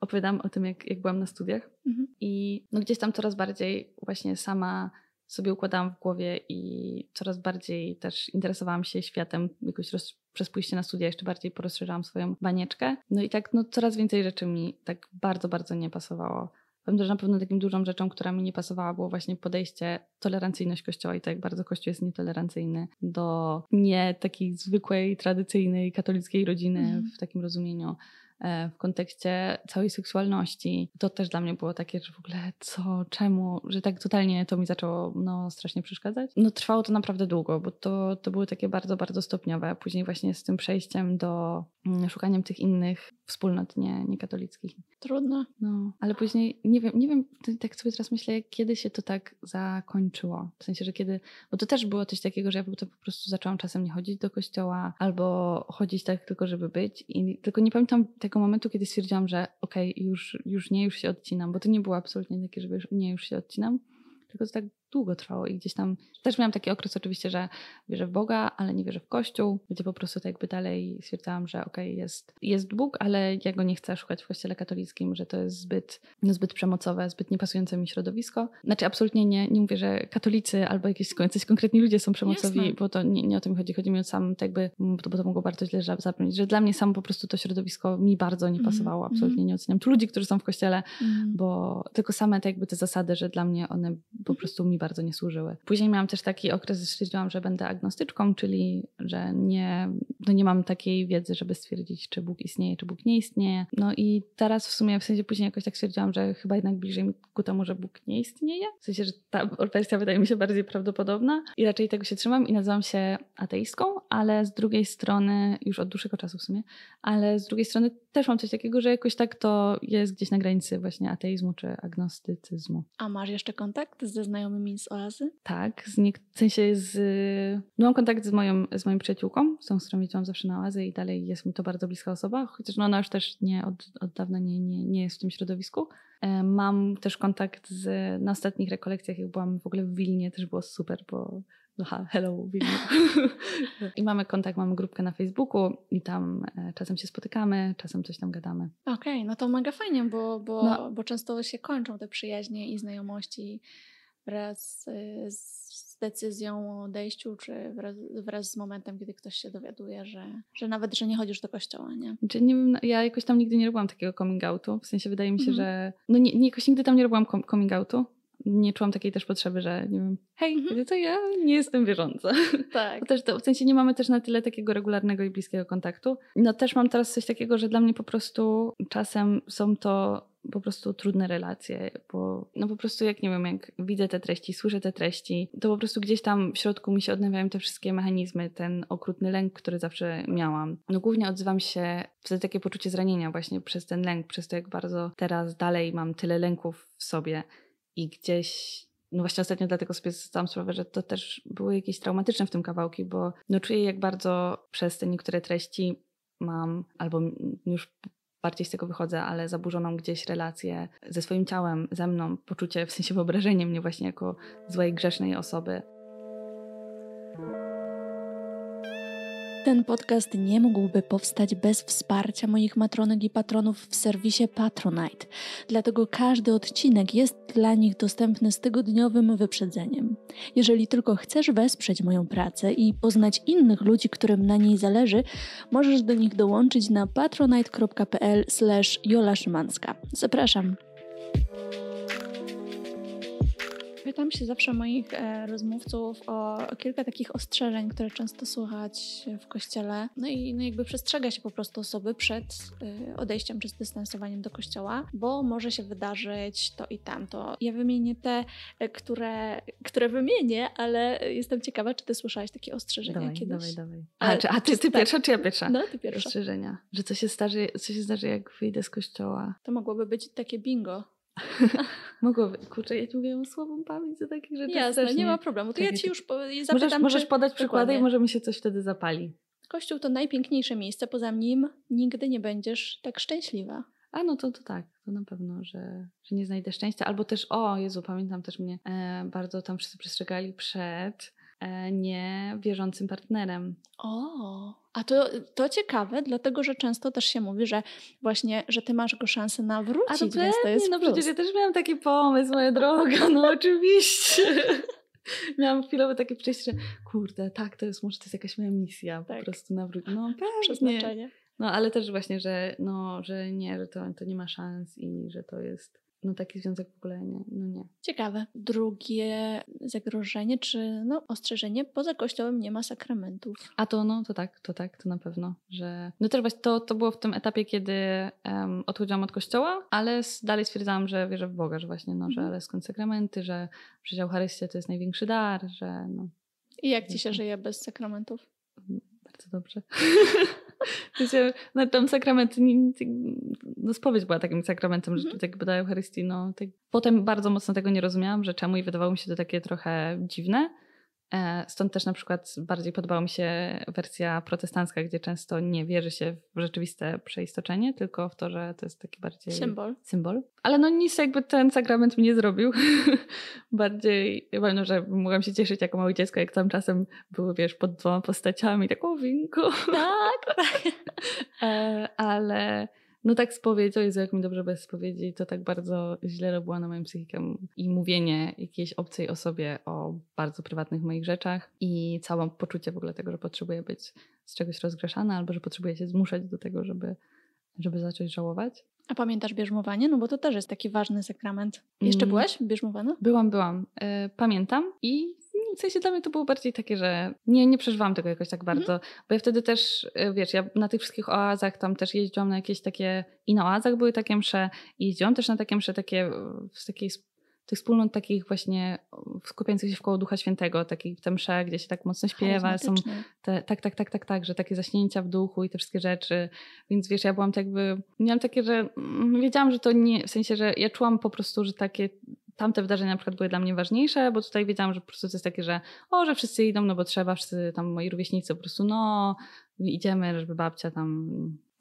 Opowiadam o tym, jak, jak byłam na studiach mm -hmm. i no gdzieś tam coraz bardziej właśnie sama sobie układałam w głowie i coraz bardziej też interesowałam się światem jakoś roz, przez pójście na studia jeszcze bardziej porozszerzałam swoją banieczkę. No i tak no, coraz więcej rzeczy mi tak bardzo, bardzo nie pasowało. Pamiętam, że na pewno takim dużą rzeczą, która mi nie pasowała, było właśnie podejście, tolerancyjność Kościoła i to, jak bardzo Kościół jest nietolerancyjny do nie takiej zwykłej, tradycyjnej, katolickiej rodziny mm. w takim rozumieniu. E, w kontekście całej seksualności. To też dla mnie było takie, że w ogóle co, czemu, że tak totalnie to mi zaczęło no, strasznie przeszkadzać. No trwało to naprawdę długo, bo to, to były takie bardzo, bardzo stopniowe. Później właśnie z tym przejściem do mm, szukaniem tych innych wspólnot nie, niekatolickich. Trudno. No, ale później nie wiem, nie wiem, tak sobie teraz myślę, kiedy się to tak zakończyło. W sensie, że kiedy, bo to też było coś takiego, że ja po prostu zaczęłam czasem nie chodzić do kościoła albo chodzić tak tylko, żeby być i tylko nie pamiętam tego momentu, kiedy stwierdziłam, że okej, okay, już, już nie, już się odcinam, bo to nie było absolutnie takie, że nie, już się odcinam, tylko to tak długo trwało i gdzieś tam też miałam taki okres oczywiście, że wierzę w Boga, ale nie wierzę w Kościół, gdzie po prostu tak jakby dalej stwierdzałam, że okej, okay, jest, jest Bóg, ale ja go nie chcę szukać w Kościele katolickim, że to jest zbyt, no zbyt przemocowe, zbyt niepasujące mi środowisko. Znaczy absolutnie nie, nie mówię, że katolicy albo jakieś jacyś konkretni ludzie są przemocowi, Jasne. bo to nie, nie o tym chodzi. Chodzi mi o sam tak jakby, bo to mogło bardzo źle zabrzmieć, że dla mnie samo po prostu to środowisko mi bardzo nie mhm, pasowało, mm. absolutnie nie oceniam tu ludzi, którzy są w Kościele, mm. bo tylko same te jakby te zasady, że dla mnie one po mhm. prostu mi bardzo nie służyły. Później miałam też taki okres, że stwierdziłam, że będę agnostyczką, czyli że nie, no nie mam takiej wersji, żeby stwierdzić, czy Bóg istnieje, czy Bóg nie istnieje. No i teraz w sumie, w sensie później jakoś tak stwierdziłam, że chyba jednak bliżej mi ku temu, że Bóg nie istnieje. W sensie, że ta wersja wydaje mi się bardziej prawdopodobna i raczej tego się trzymam i nazywam się ateistką, ale z drugiej strony, już od dłuższego czasu w sumie, ale z drugiej strony też mam coś takiego, że jakoś tak to jest gdzieś na granicy właśnie ateizmu czy agnostycyzmu. A masz jeszcze kontakt ze znajomymi z oazy? Tak, z nie, w sensie z... No mam kontakt z moją, z moją przyjaciółką, z tą, z którą jeździłam zawsze na oazę i dalej jest mi to bardzo bliska osoba, chociaż no ona już też nie od, od dawna nie, nie, nie jest w tym środowisku. E, mam też kontakt z, na ostatnich rekolekcjach, jak byłam w ogóle w Wilnie, też było super, bo Aha, hello, Wilma. I mamy kontakt, mamy grupkę na Facebooku i tam e, czasem się spotykamy, czasem coś tam gadamy. Okej, okay, no to mega fajnie, bo, bo, no. bo często się kończą te przyjaźnie i znajomości wraz z decyzją o odejściu, czy wraz, wraz, z momentem, kiedy ktoś się dowiaduje, że, że nawet, że nie chodzisz do kościoła, nie? Czy nie wiem, no, ja jakoś tam nigdy nie robiłam takiego coming outu, w sensie wydaje mi się, mm że no nie, nie, jakoś nigdy tam nie robiłam coming outu, nie czułam takiej też potrzeby, że nie wiem, hej, mhm. to ja nie jestem wierząca. Tak. też to, w sensie nie mamy też na tyle takiego regularnego i bliskiego kontaktu. No też mam teraz coś takiego, że dla mnie po prostu czasem są to po prostu trudne relacje, bo no po prostu jak nie wiem, jak widzę te treści, słyszę te treści, to po prostu gdzieś tam w środku mi się odnawiają te wszystkie mechanizmy, ten okrutny lęk, który zawsze miałam. No głównie odzywam się, wtedy takie poczucie zranienia właśnie przez ten lęk, przez to jak bardzo teraz dalej mam tyle lęków w sobie i gdzieś no właśnie ostatnio dlatego sobie zdałam sprawę, że to też były jakieś traumatyczne w tym kawałki, bo no czuję jak bardzo przez te niektóre treści mam, albo już bardziej z tego wychodzę, ale zaburzoną gdzieś relację ze swoim ciałem, ze mną, poczucie, w sensie wyobrażenie mnie właśnie jako złej, grzesznej osoby. Ten podcast nie mógłby powstać bez wsparcia moich matronek i patronów w serwisie Patronite, dlatego każdy odcinek jest dla nich dostępny z tygodniowym wyprzedzeniem. Jeżeli tylko chcesz wesprzeć moją pracę i poznać innych ludzi, którym na niej zależy, możesz do nich dołączyć na patronite.pl/jola Szymanska. Zapraszam. Pytam się zawsze moich e, rozmówców o, o, kilka takich ostrzeżeń, które często słychać w kościele. No i no jakby przestrzega się po prostu osoby przed e, odejściem czy dystansowaniem do kościoła, bo może się wydarzyć to i tamto. Ja wymienię te, e, które, które wymienię, ale jestem ciekawa, czy ty słyszałeś takie ostrzeżenia dawaj, kiedyś? Dawaj, dawaj. A, czy, a ty, ty tak. pierwsza, czy ja pierwsza? No, ty pierwsza. Ostrzeżenia. Że co się, zdarzy, co się zdarzy, jak wyjdę z kościoła? To mogłoby być takie bingo. Mogłoby. Kurczę, ja ci mówię słabą pamięć do takich rzeczy. Jasne, strasznie. nie ma problemu. To ja ci już zapytam, Możesz, możesz podać przykłady i może mi się coś wtedy zapali. Kościół to najpiękniejsze miejsce, poza nim nigdy nie będziesz tak szczęśliwa. A no to, to tak, to na pewno, że, że nie znajdę szczęścia. Albo też, o Jezu, pamiętam też mnie e, bardzo tam wszyscy przestrzegali przed niewierzącym partnerem. O, a to, to ciekawe, dlatego że często też się mówi, że właśnie, że ty masz go szansę nawrócić, A to więc to jest no plus. przecież ja też miałam taki pomysł, moja droga, no oczywiście. miałam chwilowe takie przejście, że kurde, tak, to jest, może to jest jakaś moja misja, tak. po prostu nawrócić. No pewnie. No ale też właśnie, że, no, że nie, że to, to nie ma szans i że to jest no taki związek w ogóle nie, no nie. Ciekawe. Drugie zagrożenie, czy no ostrzeżenie, poza kościołem nie ma sakramentów. A to no, to tak, to tak, to na pewno, że... No też właśnie to, to było w tym etapie, kiedy um, odchodziłam od kościoła, ale dalej stwierdzałam, że wierzę w Boga, że właśnie, no, że mhm. ale skąd sakramenty, że przecież Eucharystia to jest największy dar, że no... I jak ci się żyje bez sakramentów? Bardzo dobrze. no, tam sakrament, no spowiedź była takim sakramentem, że mm. jakby do Eucharystii, no tak. Potem bardzo mocno tego nie rozumiałam, że czemu i wydawało mi się to takie trochę dziwne, stąd też na przykład bardziej podobała mi się wersja protestancka, gdzie często nie wierzy się w rzeczywiste przeistoczenie, tylko w to, że to jest taki bardziej symbol. symbol. Ale no nic jakby ten sakrament mi nie zrobił. bardziej, pewno, że mogłam się cieszyć jako małe dziecko, jak tam czasem były, wiesz, pod dwoma postaciami, tak o winku. Tak, tak. E, ale no tak spowiedź, o Jezu, jak mi dobrze bez spowiedzi, to tak bardzo źle robiło na moją psychikę i mówienie jakiejś obcej osobie o bardzo prywatnych moich rzeczach i całe poczucie w ogóle tego, że potrzebuję być z czegoś rozgrzeszana albo że potrzebuję się zmuszać do tego, żeby, żeby zacząć żałować. A pamiętasz bierzmowanie? No bo to też jest taki ważny sakrament. Jeszcze mm. byłaś bierzmowana? Byłam, byłam. Yy, pamiętam i w sensie dla mnie to było bardziej takie, że nie, nie przeżywałam tego jakoś tak bardzo, mhm. bo ja wtedy też, e, wiesz, ja na tych wszystkich oazach tam też jeździłam na jakieś takie, i na oazach były takie msze, i jeździłam też na takie msze takie w takiej tych wspólnot takich właśnie skupiających się w koło Ducha Świętego, takich te msze, gdzie się tak mocno śpiewa, są te, tak, tak, tak, tak, tak, że takie zaśnięcia w duchu i te wszystkie rzeczy, więc wiesz, ja byłam tak jakby, miałam takie, że mm, wiedziałam, że to nie, w sensie, że ja czułam po prostu, że takie tamte wydarzenia na przykład były dla mnie ważniejsze, bo tutaj wiedziałam, że po prostu to jest takie, że o, że wszyscy idą, no bo trzeba, wszyscy tam moi rówieśnicy po prostu, no idziemy, żeby babcia tam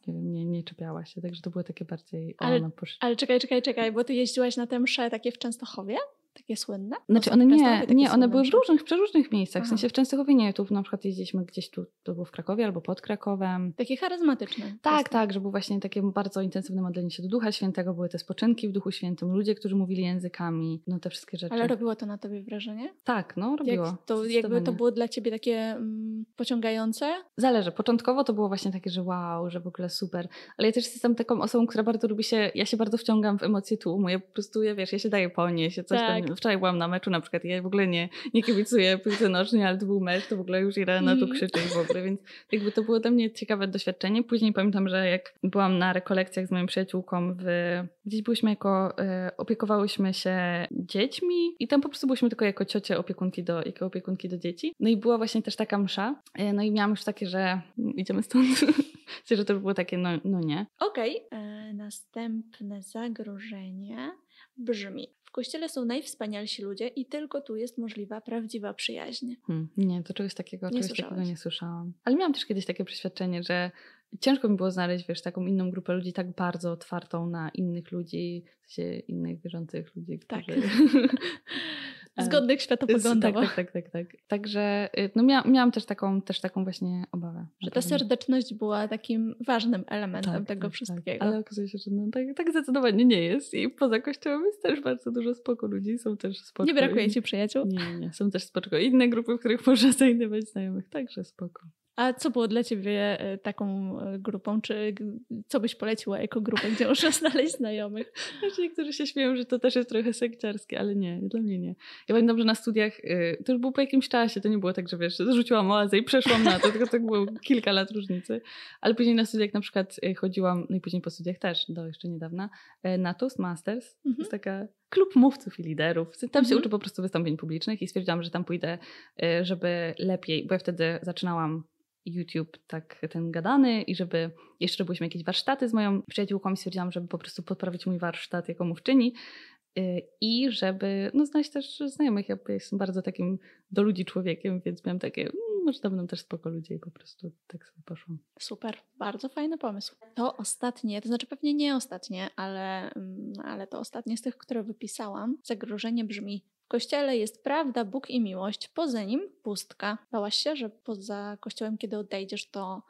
nie, nie, czepiała się, także to były takie bardziej ale, no, ale czekaj, czekaj, czekaj, bo ty jeździłaś na te msze takie w Częstochowie? Takie słynne? Znaczy one nie, nie, one były w różnych, przeróżnych miejscach. Aha. W sensie w Częstochowie nie, tu na przykład jeździliśmy gdzieś tu, to było w Krakowie albo pod Krakowem. Takie charyzmatyczne. Tak, tak, że był właśnie takie bardzo intensywne modlenie się do Ducha Świętego, były te spoczynki w Duchu Świętym, ludzie, którzy mówili językami, no te wszystkie rzeczy. Ale robiło to na tobie wrażenie? Tak, no robiło. Jak to, jakby to było dla ciebie takie mm, pociągające? Zależy. Początkowo to było właśnie takie, że wow, że w ogóle super. Ale ja też jestem taką osobą, która bardzo lubi się, ja się bardzo wciągam w emocje tłumu. Ja po prostu, ja wiesz, ja się daję ponieść, ja coś tak. tam, wczoraj byłam na meczu na przykład. Ja w ogóle nie, nie kibicuję piłce nożnej, ale to był mecz, to w ogóle już Irena tu mm. krzyczy i w ogóle, więc jakby to było dla mnie ciekawe doświadczenie. Później pamiętam, że jak byłam na rekolekcjach z moją przyjaciółką w... Gdzieś byliśmy jako... E, opiekowałyśmy się dziećmi i tam po prostu byliśmy tylko jako ciocie opiekunki do, jako opiekunki do dzieci. No i była właśnie też taka msza. E, no i miałam już takie, że idziemy stąd. że to było takie, no, no nie. Okej. Okay. E, następne zagrożenie brzmi: kościele są najwspanialsi ludzie i tylko tu jest możliwa prawdziwa przyjaźń. Hmm, nie, to czegoś takiego, nie czegoś takiego nie słyszałam. Ale miałam też kiedyś takie przeświadczenie, że ciężko mi było znaleźć, wiesz, taką inną grupę ludzi tak bardzo otwartą na innych ludzi, w sensie innych wierzących ludzi, którzy... Tak. Zgodnych światopoglądowo. Tak, tak, tak, tak, tak. Także y, no mia, miałam też taką, też taką właśnie obawę. Że ta serdeczność była takim ważnym elementem tak, tego tak, wszystkiego. Ale okazuje się, że no, tak, tak zdecydowanie nie jest. I poza kościołem jest też bardzo dużo spoko ludzi. Są też spoko. Nie brakuje ci przyjaciół? Nie, nie. Są też spoko inne grupy, w których można znajdować znajomych. Także spoko. A co było dla ciebie e, taką e, grupą? Czy co byś poleciła jako grupę, gdzie można znaleźć znajomych? Znaczy niektórzy się śmieją, że to też jest trochę sekciarskie, ale nie, dla mnie nie. Ja pamiętam, że na studiach, y, to już było po jakimś czasie, to nie było tak, że wiesz, zrzuciłam oazę i przeszłam na to, tylko to było kilka lat różnicy. Ale później na studiach na przykład chodziłam, no i później po studiach też, do jeszcze niedawna, e, na Toastmasters. Mhm. To jest taka klub mówców i liderów. Tam się mhm. uczę po prostu wystąpień publicznych i stwierdziłam, że tam pójdę, żeby lepiej, bo ja wtedy zaczynałam YouTube tak ten gadany i żeby jeszcze robiłyśmy jakieś warsztaty z moją przyjaciółką i stwierdziłam, żeby po prostu podprawić mój warsztat jako mówczyni y, i żeby no, znaleźć też znajomych. Ja jestem bardzo takim do ludzi człowiekiem, więc miałam takie, mm, może to będą też spoko ludzie i po prostu tak sobie poszłam. Super, bardzo fajny pomysł. To ostatnie, to znaczy pewnie nie ostatnie, ale, mm, ale to ostatnie z tych, które wypisałam. Zagrożenie brzmi w kościele jest prawda, Bóg i miłość, poza nim pustka. Bałaś się, że poza kościołem, kiedy odejdziesz, to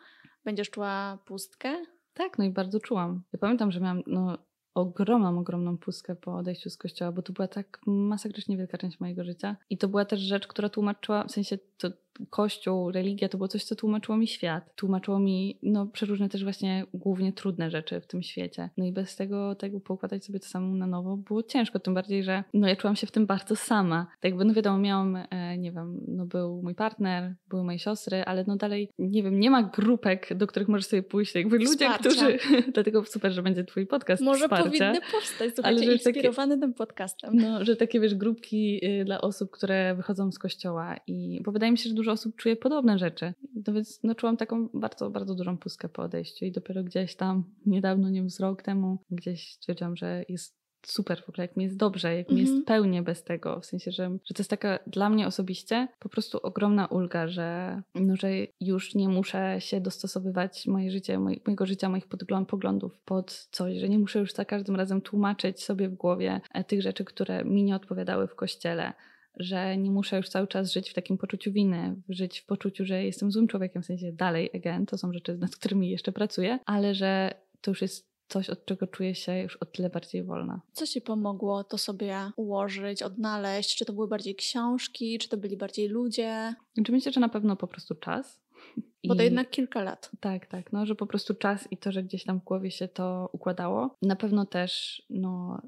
będziesz czuła pustkę? Tak, no i bardzo czułam. Ja pamiętam, że miałam no, ogromną, ogromną pustkę po odejściu z kościoła, bo to była tak masakrycznie wielka część mojego życia. I to była też rzecz, która tłumaczyła, w sensie to Kościół, religia to było coś, co tłumaczyło mi świat. Tłumaczyło mi no, przeróżne też właśnie głównie trudne rzeczy w tym świecie. No i bez tego, tego poukładać sobie to samo na nowo było ciężko, tym bardziej, że no, ja czułam się w tym bardzo sama. Tak jakby, no wiadomo, miałam, e, nie wiem, no był mój partner, były moje siostry, ale no dalej, nie wiem, nie ma grupek, do których możesz sobie pójść, jakby ludzie, Wsparcia. którzy, dlatego super, że będzie twój podcast Może wsparcia. powinny powstać, słuchajcie, ale inspirowany takie, tym podcastem. No, że takie, wiesz, grupki y, dla osób, które wychodzą z kościoła i, bo wydaje mi się, że dużo dużo osób czuje podobne rzeczy. No więc no, czułam taką bardzo, bardzo dużą pustkę po odejściu i dopiero gdzieś tam, niedawno, nie wiem, z rok temu, gdzieś stwierdziłam, że jest super w ogóle, jak mi jest dobrze, jak mi jest mhm. pełnie bez tego, w sensie, że, że to jest taka dla mnie osobiście po prostu ogromna ulga, że, no, że już nie muszę się dostosowywać moje życie, mojego życia, moich poglądów pod coś, że nie muszę już za każdym razem tłumaczyć sobie w głowie e, tych rzeczy, które mi nie odpowiadały w kościele, że nie muszę już cały czas żyć w takim poczuciu winy, żyć w poczuciu, że jestem złym człowiekiem, w sensie dalej, again, to są rzeczy, nad którymi jeszcze pracuję, ale że to już jest coś, od czego czuję się już o tyle bardziej wolna. Co ci pomogło to sobie ułożyć, odnaleźć? Czy to były bardziej książki, czy to byli bardziej ludzie? Czy myślę, że na pewno po prostu czas. Bo to jednak kilka lat. Tak, tak. No, że po prostu czas i to, że gdzieś tam w głowie się to układało. Na pewno też no,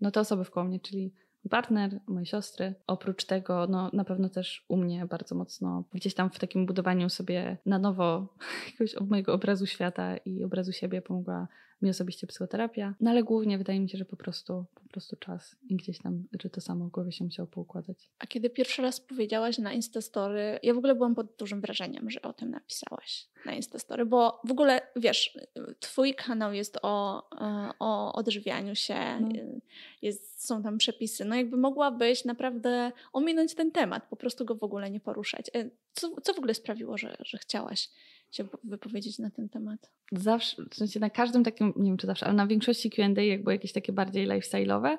no te osoby wkoło mnie, czyli partner, moje siostry. Oprócz tego, no na pewno też u mnie bardzo mocno gdzieś tam w takim budowaniu sobie na nowo jakiegoś mojego obrazu świata i obrazu siebie pomogła mi osobiście psychoterapia, no ale głównie wydaje mi się, że po prostu, po prostu czas i gdzieś tam, że to samo w głowie się musiało poukładać. A kiedy pierwszy raz powiedziałaś na Instastory, ja w ogóle byłam pod dużym wrażeniem, że o tym napisałaś na Instastory, bo w ogóle, wiesz, twój kanał jest o, o odżywianiu się, no. jest, są tam przepisy, no jakby mogłabyś naprawdę ominąć ten temat, po prostu go w ogóle nie poruszać. E, co, co w ogóle sprawiło, że, że chciałaś się wypowiedzieć na ten temat? Zawsze, w sensie na każdym takim, nie wiem czy zawsze, ale na większości Q&A jak były jakieś takie bardziej lifestyle'owe,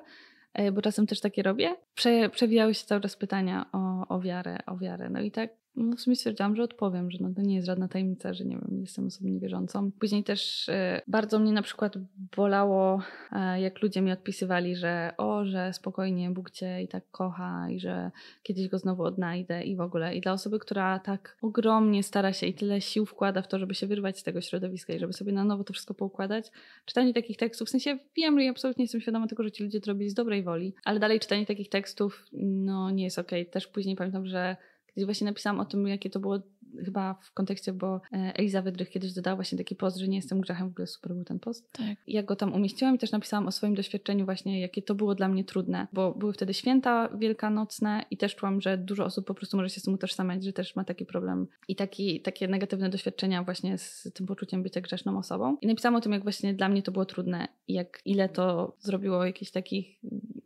e, bo czasem też takie robię, prze, przewijały się cały czas pytania o, o wiarę, o wiarę. No i tak no w sumie stwierdziłam, że odpowiem, że no to nie jest żadna tajemnica, że nie wiem, jestem osobą niewierzącą. Później też e, bardzo mnie na przykład bolało, e, jak ludzie mi odpisywali, że o, że spokojnie Bóg cię i tak kocha i że kiedyś go znowu odnajdę i w ogóle. I dla osoby, która tak ogromnie stara się i tyle sił wkłada w to, żeby się wyrwać z tego środowiska i żeby sobie na nowo to wszystko poukładać, czytanie takich tekstów, w sensie wiem, że ja absolutnie jestem świadoma tego, że ci ludzie to robili z dobrej woli, ale dalej czytanie takich tekstów, no nie jest okej. Okay. Też później pamiętam, że Kiedyś właśnie napisałam o tym, jakie to było chyba w kontekście, bo e, Eliza Wydrych kiedyś dodała właśnie taki post, że nie jestem grzechem, w ogóle super był ten post. Tak. Ja go tam umieściłam i też napisałam o swoim doświadczeniu właśnie, jakie to było dla mnie trudne, bo były wtedy święta wielkanocne i też czułam, że dużo osób po prostu może się z tym utożsamiać, że też ma taki problem i taki, takie negatywne doświadczenia właśnie z tym poczuciem bycia grzeszną osobą. I napisałam o tym, jak właśnie dla mnie to było trudne i jak ile to zrobiło jakichś takich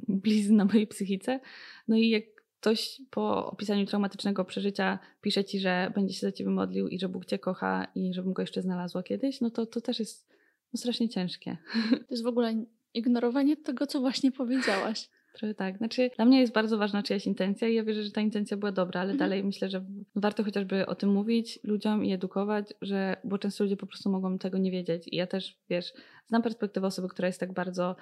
blizn na mojej psychice. No i jak ktoś po opisaniu traumatycznego przeżycia pisze ci, że będzie się za ciebie modlił i że Bóg cię kocha i żebym go jeszcze znalazła kiedyś, no to to też jest no, strasznie ciężkie. To jest w ogóle ignorowanie tego, co właśnie powiedziałaś. Trochę tak. Znaczy, dla mnie jest bardzo ważna czyjaś intencja i ja wierzę, że ta intencja była dobra, ale mhm. dalej myślę, że warto chociażby o tym mówić ludziom i edukować, że, bo często ludzie po prostu mogą tego nie wiedzieć. I ja też, wiesz, znam perspektywę osoby, która jest tak bardzo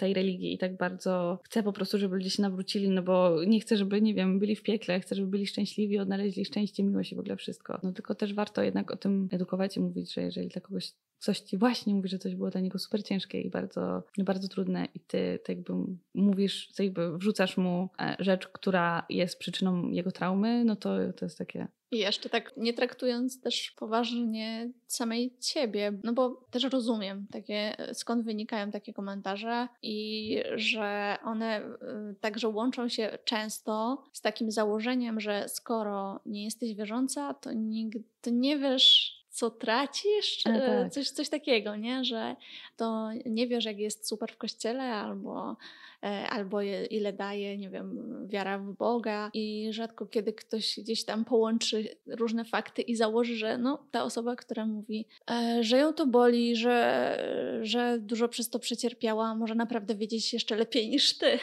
tej religii i tak bardzo chcę po prostu, żeby ludzie się nawrócili, no bo nie chcę, żeby, nie wiem, byli w piekle, chcę, żeby byli szczęśliwi, odnaleźli szczęście, miłość i w ogóle wszystko. No tylko też warto jednak o tym edukować i mówić, że jeżeli dla kogoś coś ci właśnie mówi, że coś było dla niego super ciężkie i bardzo, bardzo trudne i ty tak jakby mówisz, jakby wrzucasz mu e, rzecz, która jest przyczyną jego traumy, no to to jest takie i jeszcze tak nie traktując też poważnie samej ciebie, no bo też rozumiem takie, skąd wynikają takie komentarze i że one y, także łączą się często z takim założeniem, że skoro nie jesteś wierząca, to, nigdy, to nie wiesz, co tracisz, e, tak. coś, coś takiego, nie? Że to nie wiesz, jak jest super w kościele, albo, e, albo ile daje, nie wiem, wiara w Boga. I rzadko kiedy ktoś gdzieś tam połączy różne fakty i założy, że no, ta osoba, która mówi, e, że ją to boli, że, że dużo przez to przecierpiała, może naprawdę wiedzieć jeszcze lepiej niż ty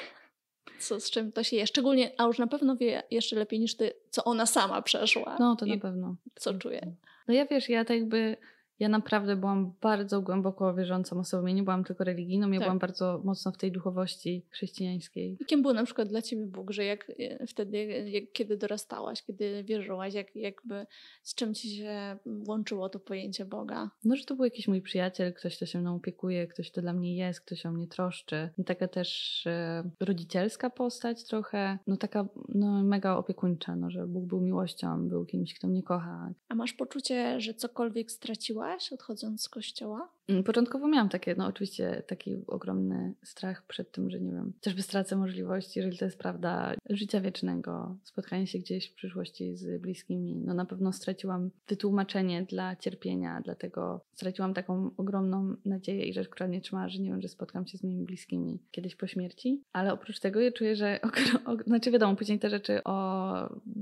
co, z czym to się je. Szczególnie, a już na pewno wie jeszcze lepiej niż ty, co ona sama przeszła. No, to na pewno. Co czuje. No ja wiesz, ja tak jakby ja naprawdę byłam bardzo głęboko wierzącą osobą. Ja nie byłam tylko religijną, ja tak. byłam bardzo mocno w tej duchowości chrześcijańskiej. I kim był na przykład dla ciebie Bóg, że jak e, wtedy, jak, kiedy dorastałaś, kiedy wierzyłaś, jak, jakby z czym ci się łączyło to pojęcie Boga? No, że to był jakiś mój przyjaciel, ktoś, kto się mną opiekuje, ktoś, kto dla mnie jest, ktoś o mnie troszczy. No, taka też e, rodzicielska postać trochę, no taka no, mega opiekuńcza, no, że Bóg był miłością, był kimś, kto mnie kocha. A masz poczucie, że cokolwiek straciłaś odchodząc z kościoła? Mm, początkowo miałam takie, no oczywiście taki ogromny strach przed tym, że nie wiem, też by stracę możliwość, jeżeli to jest prawda, życia wiecznego, spotkania się gdzieś w przyszłości z bliskimi. No na pewno straciłam wytłumaczenie dla cierpienia, dlatego straciłam taką ogromną nadzieję i rzecz, która mnie trzymała, że nie wiem, że spotkam się z moimi bliskimi kiedyś po śmierci. Ale oprócz tego ja czuję, że, o, o, znaczy wiadomo, później te rzeczy o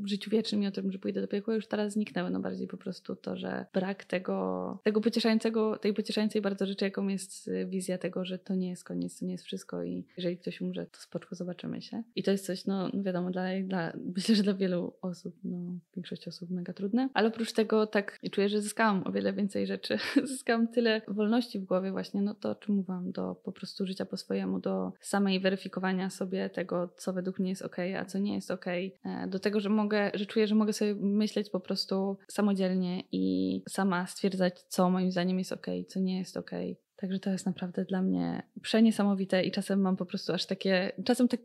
życiu wiecznym i o tym, że pójdę do piekła już teraz zniknęły, no bardziej po prostu to, że brak tego, tego pocieszającego, tej pocieszającej bardzo rzeczy, jaką jest y, wizja tego, że to nie jest koniec, to nie jest wszystko i jeżeli ktoś umrze, to spoczko zobaczymy się. I to jest coś, no, no wiadomo, dla, dla, myślę, że dla wielu osób, no większość osób mega trudne, ale oprócz tego tak czuję, że zyskałam o wiele więcej rzeczy. zyskałam tyle wolności w głowie właśnie, no to o czym mówiłam, do po prostu życia po swojemu, do samej weryfikowania sobie tego, co według mnie jest ok, a co nie jest ok, e, do tego, że mogę, że czuję, że mogę sobie myśleć po prostu samodzielnie i sama stwierdzać, co moim zdaniem jest ok, co nie jest ok. Także to jest naprawdę dla mnie przeniesamowite i czasem mam po prostu aż takie, czasem tak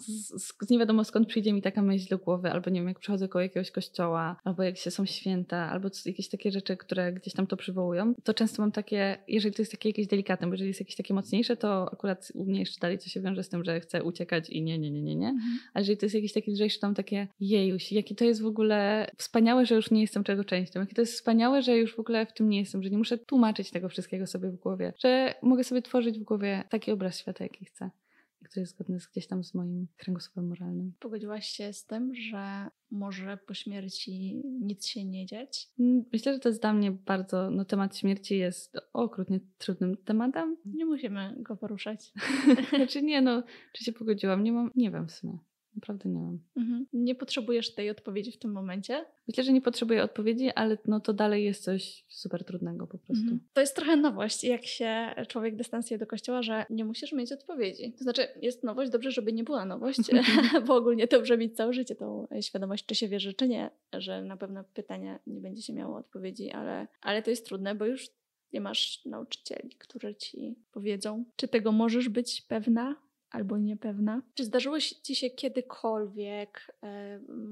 z, z, nie wiadomo skąd przyjdzie mi taka myśl do głowy, albo nie wiem, jak przychodzę koło jakiegoś kościoła, albo jak się są święta, albo jakieś takie rzeczy, które gdzieś tam to przywołują, to często mam takie, jeżeli to jest takie jakieś delikatne, bo jeżeli jest jakieś takie mocniejsze, to akurat u mnie jeszcze dalej co się wiąże z tym, że chcę uciekać i nie, nie, nie, nie, nie. Mhm. A jeżeli to jest jakieś takie lżejsze, to mam takie jejuś, jakie to jest w ogóle wspaniałe, że już nie jestem czego częścią, jakie to jest wspaniałe, że już w ogóle w tym nie jestem, że nie muszę tłumaczyć tego wszystkiego sobie w głowie, że mogę sobie tworzyć w głowie taki obraz świata, jaki chcę który jest zgodny z gdzieś tam z moim kręgosłupem moralnym. Pogodziłaś się z tym, że może po śmierci nic się nie dziać? Mm, myślę, że to jest dla mnie bardzo, no temat śmierci jest okrutnie trudnym tematem. Nie musimy go poruszać. znaczy nie, no, czy się pogodziłam? Nie mam, nie wiem w sumie. Naprawdę nie mam. Mhm. Nie potrzebujesz tej odpowiedzi w tym momencie? Myślę, że nie potrzebuję odpowiedzi, ale no to dalej jest coś super trudnego po prostu. Mhm. To jest trochę nowość, jak się człowiek dystansuje do kościoła, że nie musisz mieć odpowiedzi. To znaczy, jest nowość, dobrze, żeby nie była nowość, bo ogólnie dobrze mieć całe życie tą świadomość, czy się wierzy, czy nie, że na pewno pytania nie będzie się miało odpowiedzi, ale, ale to jest trudne, bo już nie masz nauczycieli, którzy ci powiedzą, czy tego możesz być pewna, albo niepewna. Czy zdarzyło Ci się kiedykolwiek,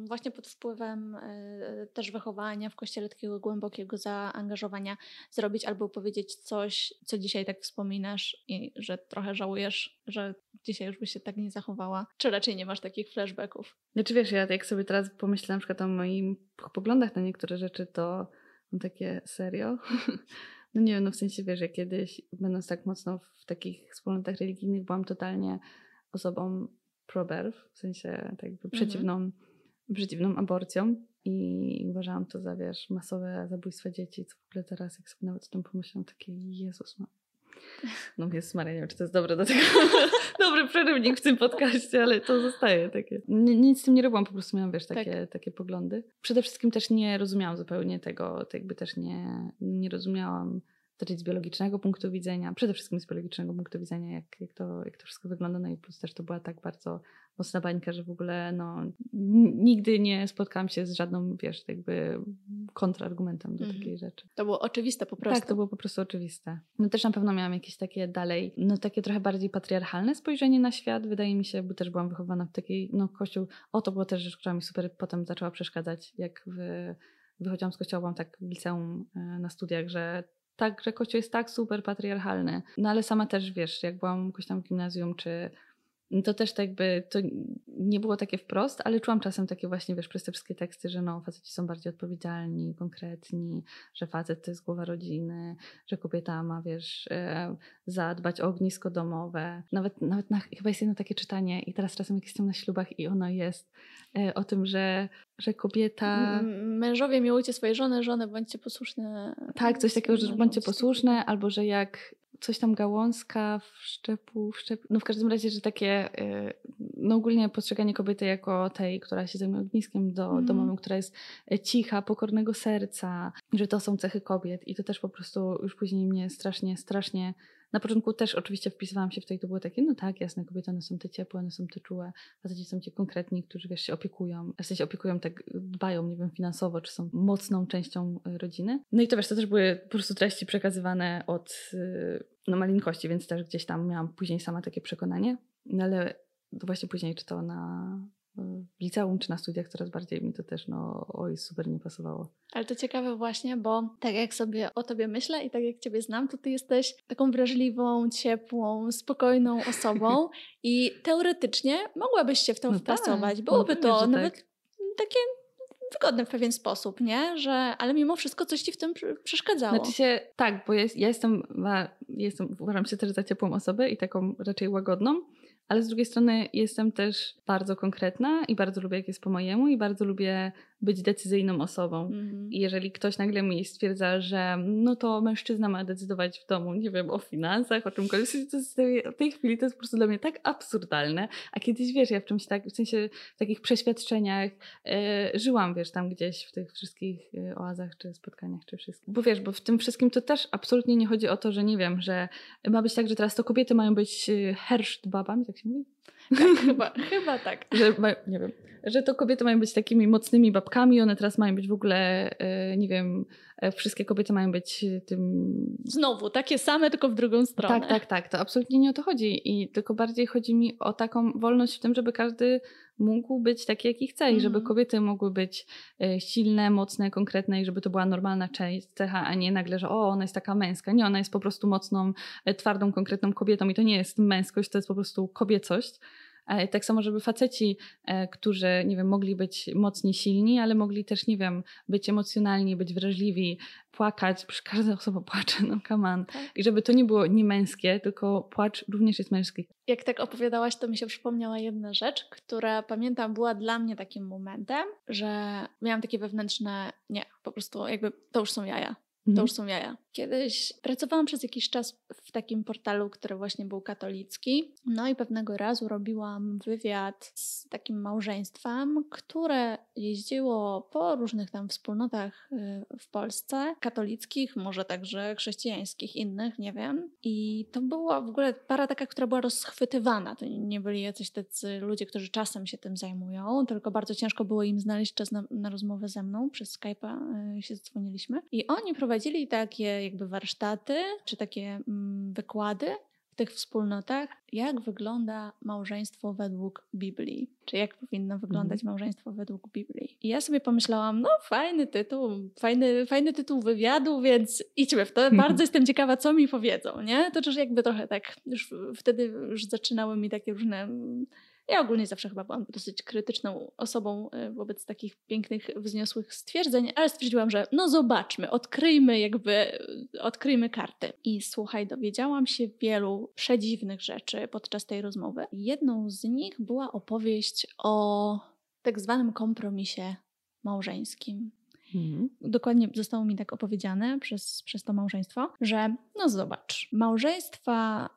właśnie pod wpływem e, też wychowania w kościele, takiego głębokiego zaangażowania, zrobić albo powiedzieć coś, co dzisiaj tak wspominasz i że trochę żałujesz, że dzisiaj już byś się tak nie zachowała? Czy raczej nie masz takich flashbacków? Znaczy wiesz, ja jak sobie teraz pomyślę na przykład o moich poglądach na niektóre rzeczy, to mam takie serio. No nie wiem, no w sensie wiesz, że kiedyś będąc tak mocno w takich wspólnotach religijnych byłam totalnie osobą pro-birth, w sensie tak jakby mhm. przeciwną, przeciwną aborcją i uważałam to za, wiesz, masowe zabójstwa dzieci, co w ogóle teraz, jak sobie nawet o tym pomyślałam, takie Jezus ma. No Jezus Maria, nie wiem, czy to jest dobre do tego. Dobry przerywnik w tym podcaście, ale to zostaje takie. nic z tym nie robiłam, po prostu miałam, wiesz, takie, tak. takie poglądy. Przede wszystkim też nie rozumiałam zupełnie tego, to jakby też nie, nie rozumiałam z biologicznego punktu widzenia, przede wszystkim z biologicznego punktu widzenia, jak, jak, to, jak to wszystko wygląda. No i plus też to była tak bardzo mocna bańka, że w ogóle no, nigdy nie spotkałam się z żadną, wiesz, jakby kontrargumentem do mm. takiej rzeczy. To było oczywiste po prostu. Tak, to było po prostu oczywiste. No też na pewno miałam jakieś takie dalej, no takie trochę bardziej patriarchalne spojrzenie na świat, wydaje mi się, bo też byłam wychowana w takiej, no kościół, o to było też rzecz, która mi super potem zaczęła przeszkadzać, jak w, wychodziłam z kościoła, byłam tak w liceum e, na studiach, że tak, że kościół jest tak super patriarchalny. No ale sama też wiesz, jak byłam tam w gimnazjum, czy to też tak jakby, to nie było takie wprost, ale czułam czasem takie właśnie, wiesz, przez te wszystkie teksty, że no, faceci są bardziej odpowiedzialni, konkretni, że facet to jest głowa rodziny, że kobieta ma, wiesz, e, zadbać o ognisko domowe. Nawet, nawet na, chyba jest jedno takie czytanie i teraz czasem jak jestem na ślubach i ono jest e, o tym, że, że kobieta... Mężowie miłujcie swoje żony, żony bądźcie posłuszne. Tak, coś takiego, że bądźcie posłuszne, albo że jak coś tam gałązka w szczepu, w szczepu. No w każdym razie, że takie, y, no ogólnie postrzeganie kobiety jako tej, która się zajmuje ogniskiem do, mm. która jest e, cicha, pokornego serca, że to są cechy kobiet i to też po prostu już później mnie strasznie, strasznie na początku też oczywiście wpisywałam się w to i to było takie, no tak, jasne, kobiety one są te ciepłe, one są te czułe, faceci są ci konkretni, którzy wiesz, się opiekują, w sensie opiekują, tak dbają, nie wiem, finansowo, czy są mocną częścią y, rodziny. No i to wiesz, to też były po prostu treści przekazywane od y, no, malinkości, więc też gdzieś tam miałam później sama takie przekonanie, no ale to właśnie później, czy to na w liceum czy na studiach coraz bardziej mi to też, no oj, super nie pasowało. Ale to ciekawe właśnie, bo tak jak sobie o tobie myślę i tak jak ciebie znam, to ty jesteś taką wrażliwą, ciepłą, spokojną osobą i teoretycznie mogłabyś się w tym no wpasować. Tak, Byłoby no to nawet tak. takie wygodne w pewien sposób, nie? Że, ale mimo wszystko coś ci w tym przeszkadzało. Znaczy się, tak, bo ja, ja jestem, ja jestem, uważam się też za ciepłą osobę i taką raczej łagodną, ale z drugiej strony jestem też bardzo konkretna i bardzo lubię, jak jest po mojemu, i bardzo lubię być decyzyjną osobą. Mm. I jeżeli ktoś nagle mi stwierdza, że no to mężczyzna ma decydować w domu, nie wiem, o finansach, o czymkolwiek, to jest, w tej chwili to jest po prostu dla mnie tak absurdalne. A kiedyś, wiesz, ja w czymś tak, w sensie w takich przeświadczeniach e, żyłam, wiesz, tam gdzieś w tych wszystkich e, oazach, czy spotkaniach, czy wszystkim. Bo wiesz, bo w tym wszystkim to też absolutnie nie chodzi o to, że nie wiem, że ma być tak, że teraz to kobiety mają być e, herszt babami, tak się mówi? Tak, chyba, chyba tak. Że, nie wiem, że to kobiety mają być takimi mocnymi babkami, one teraz mają być w ogóle, e, nie wiem, e, wszystkie kobiety mają być tym... Znowu, takie same, tylko w drugą stronę. Tak, tak, tak. To absolutnie nie o to chodzi. I tylko bardziej chodzi mi o taką wolność w tym, żeby każdy mógł być taki, jaki chce mm. i żeby mhm. kobiety mogły być e, silne, mocne, konkretne i żeby to była normalna cecha, a nie nagle, że o, ona jest taka męska. Nie, ona jest po prostu mocną, twardą, konkretną kobietą i to nie jest męskość, to jest po prostu kobiecość. Tak samo, żeby faceci, e, którzy, nie wiem, mogli być mocni, silni, ale mogli też, nie wiem, być emocjonalni, być wrażliwi, płakać, przecież każda osoba płacze, no come on. Tak. I żeby to nie było niemęskie, tylko płacz również jest męski. Jak tak opowiadałaś, to mi się przypomniała jedna rzecz, która pamiętam była dla mnie takim momentem, że miałam takie wewnętrzne, nie, po prostu jakby to już są jaja. To mhm. już są jaja. Kiedyś pracowałam przez jakiś czas w takim portalu, który właśnie był katolicki. No i pewnego razu robiłam wywiad z takim małżeństwem, które jeździło po różnych tam wspólnotach y, w Polsce, katolickich, może także chrześcijańskich, innych, nie wiem. I to była w ogóle para taka, która była rozchwytywana. To nie byli jacyś tacy ludzie, którzy czasem się tym zajmują, tylko bardzo ciężko było im znaleźć czas na, na rozmowę ze mną. Przez Skype'a y, się dzwoniliśmy. I oni prowadzili takie jakby warsztaty, czy takie mm, wykłady w tych wspólnotach, jak wygląda małżeństwo według Biblii, czy jak powinno wyglądać mhm. małżeństwo według Biblii. I ja sobie pomyślałam, no fajny tytuł, fajny, fajny tytuł wywiadu, więc idźmy w to. Mhm. Bardzo jestem ciekawa, co mi powiedzą, nie? To też jakby trochę tak, już wtedy już zaczynały mi takie różne ja ogólnie zawsze chyba byłam dosyć krytyczną osobą e, wobec takich pięknych, wzniosłych stwierdzeń, ale stwierdziłam, że no zobaczmy, odkryjmy jakby, e, odkryjmy karty. I słuchaj, dowiedziałam się wielu przedziwnych rzeczy podczas tej rozmowy. Jedną z nich była opowieść o tak zwanym kompromisie małżeńskim. Mhm. Dokładnie zostało mi tak opowiedziane przez, przez to małżeństwo, że no zobacz, małżeństwa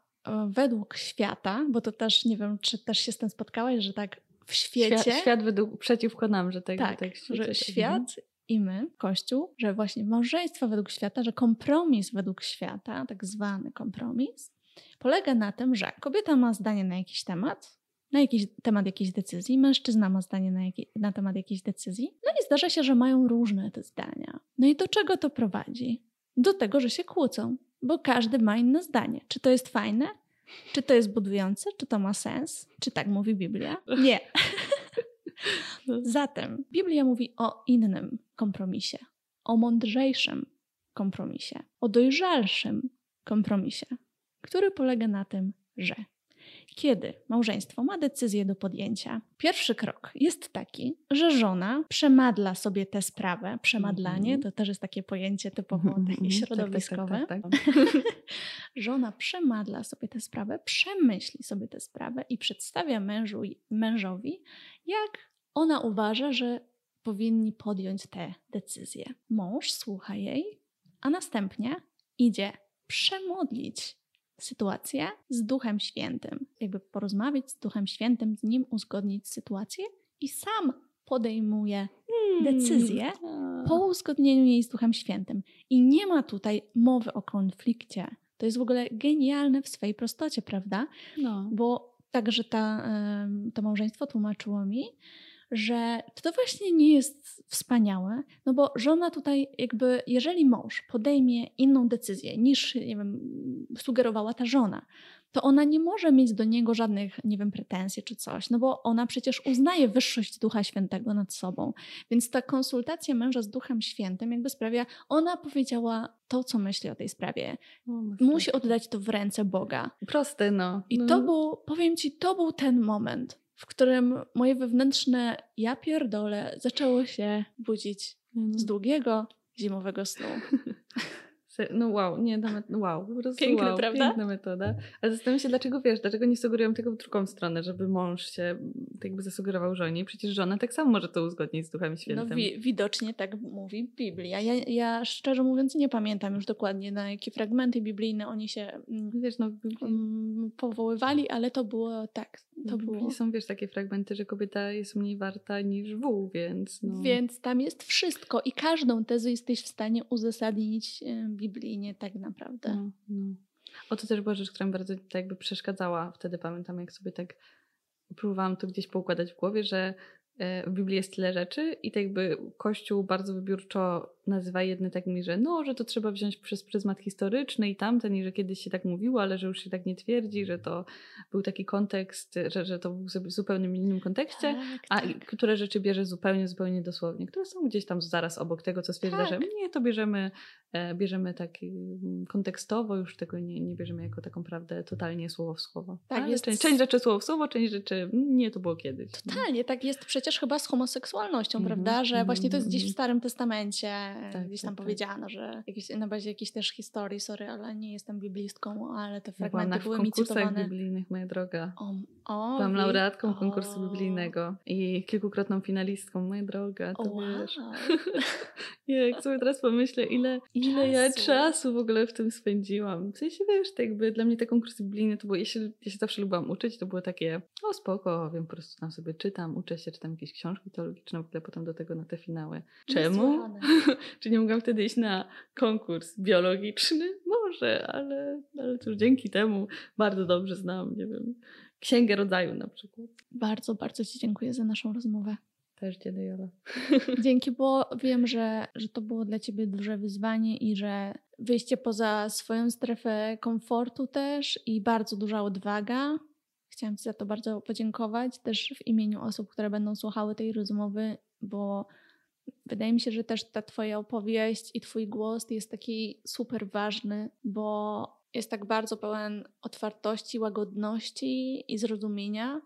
według świata, bo to też nie wiem, czy też się z tym spotkałaś, że tak w świecie. Świat, świat według, przeciwko nam, że tak, tak, tak że tak. świat mhm. i my, Kościół, że właśnie małżeństwo według świata, że kompromis według świata, tak zwany kompromis, polega na tym, że kobieta ma zdanie na jakiś temat, na jakiś temat jakiejś decyzji, mężczyzna ma zdanie na, jaki, na temat jakiejś decyzji, no i zdarza się, że mają różne te zdania. No i do czego to prowadzi? Do tego, że się kłócą bo każdy ma inne zdanie. Czy to jest fajne? Czy to jest budujące? Czy to ma sens? Czy tak mówi Biblia? Nie. Zatem Biblia mówi o innym kompromisie, o mądrzejszym kompromisie, o dojrzalszym kompromisie, który polega na tym, że kiedy małżeństwo ma decyzję do podjęcia, pierwszy krok jest taki, że żona przemadla sobie tę sprawę. Przemadlanie mm-hmm. to też jest takie pojęcie typowo mm-hmm. takie środowiskowe. Tak, tak, tak, tak żona przemadla sobie tę sprawę, przemyśli sobie tę sprawę i przedstawia mężu, mężowi, jak ona uważa, że powinni podjąć tę decyzję. Mąż słucha jej, a następnie idzie przemodlić sytuację z Duchem Świętym. Jakby porozmawiać z Duchem Świętym, z nim uzgodnić sytuację i sam podejmuje hmm. decyzję po uzgodnieniu jej z Duchem Świętym. I nie ma tutaj mowy o konflikcie. To jest w ogóle genialne w swojej prostocie, prawda? No. Bo także ta, to małżeństwo tłumaczyło mi, że to właśnie nie jest wspaniałe, no bo żona tutaj jakby, jeżeli mąż podejmie inną decyzję niż, nie wiem, sugerowała ta żona, to ona nie może mieć do niego żadnych, nie wiem, pretensji czy coś, no bo ona przecież uznaje wyższość Ducha Świętego nad sobą. Więc ta konsultacja męża z Duchem Świętym jakby sprawia, ona powiedziała to, co myśli o tej sprawie. Musi oddać to w ręce Boga. Proste, no. I no. to był, powiem ci, to był ten moment, w którym moje wewnętrzne ja pierdolę zaczęło się budzić mhm. z długiego zimowego snu. No wow, nie, nawet, wow, po prostu Piękne, wow, prawda? piękna metoda. Ale zastanawiam się, dlaczego wiesz, dlaczego nie sugerują tego w drugą stronę, żeby mąż się tak jakby zasugerował żonie. Przecież żona tak samo może to uzgodnić z Duchem Świętym. No wi widocznie tak mówi Biblia. Ja, ja szczerze mówiąc nie pamiętam już dokładnie na jakie fragmenty biblijne oni się mm, wiesz, no, mm, powoływali, ale to było tak. To było... Są wiesz takie fragmenty, że kobieta jest mniej warta niż wół, więc no. Więc tam jest wszystko i każdą tezę jesteś w stanie uzasadnić biblijnie tak naprawdę. No, no. O to też była rzecz, która mi bardzo tak jakby przeszkadzała. Wtedy pamiętam, jak sobie tak próbowałam to gdzieś poukładać w głowie, że e, w Biblii jest tyle rzeczy i tak jakby Kościół bardzo wybiórczo nazywa jedne takimi, że no, że to trzeba wziąć przez pryzmat historyczny i tamten, i że kiedyś się tak mówiło, ale że już się tak nie twierdzi, że to był taki kontekst, że, że to był w zupełnie innym kontekście, tak, a tak. które rzeczy bierze zupełnie, zupełnie dosłownie, które są gdzieś tam zaraz obok tego, co stwierdza, tak. że nie, to bierzemy, e, bierzemy tak mm, kontekstowo, już tego nie, nie bierzemy jako taką prawdę totalnie słowo w słowo. Tak, jest... część, część rzeczy słowo w słowo, część rzeczy nie, to było kiedyś. Totalnie, tak jest przecież chyba z homoseksualnością, mm -hmm. prawda, że właśnie to jest gdzieś w mhm. Starym Testamencie, tak, gdzieś tam tak, tak. powiedziano, że jakieś, na bazie jakiejś też historii, sorry, ale nie jestem biblistką, ale te fragmenty były mi cytowane. biblijnych, moja droga. O, o, Byłam laureatką o. konkursu biblijnego i kilkukrotną finalistką, moja droga, to o, wiesz. Wow. jak sobie teraz pomyślę, ile, ile czasu. ja czasu w ogóle w tym spędziłam. W sensie, wiesz, tak jakby dla mnie te konkursy biblijne to było, ja się, ja się zawsze lubiłam uczyć, to było takie, o spoko, wiem, po prostu tam sobie czytam, uczę się, czytam jakieś książki teologiczne, w ogóle potem do tego na te finały. Czemu? Czy nie mogłam wtedy iść na konkurs biologiczny? Może, ale, ale cóż, dzięki temu bardzo dobrze znam, nie wiem, Księgę Rodzaju na przykład. Bardzo, bardzo Ci dziękuję za naszą rozmowę. Też Ciebie, Jola. Dzięki, bo wiem, że, że to było dla Ciebie duże wyzwanie i że wyjście poza swoją strefę komfortu też i bardzo duża odwaga. Chciałam Ci za to bardzo podziękować, też w imieniu osób, które będą słuchały tej rozmowy, bo wydaje mi się, że też ta Twoja opowieść i Twój głos jest taki super ważny, bo jest tak bardzo pełen otwartości, łagodności i zrozumienia.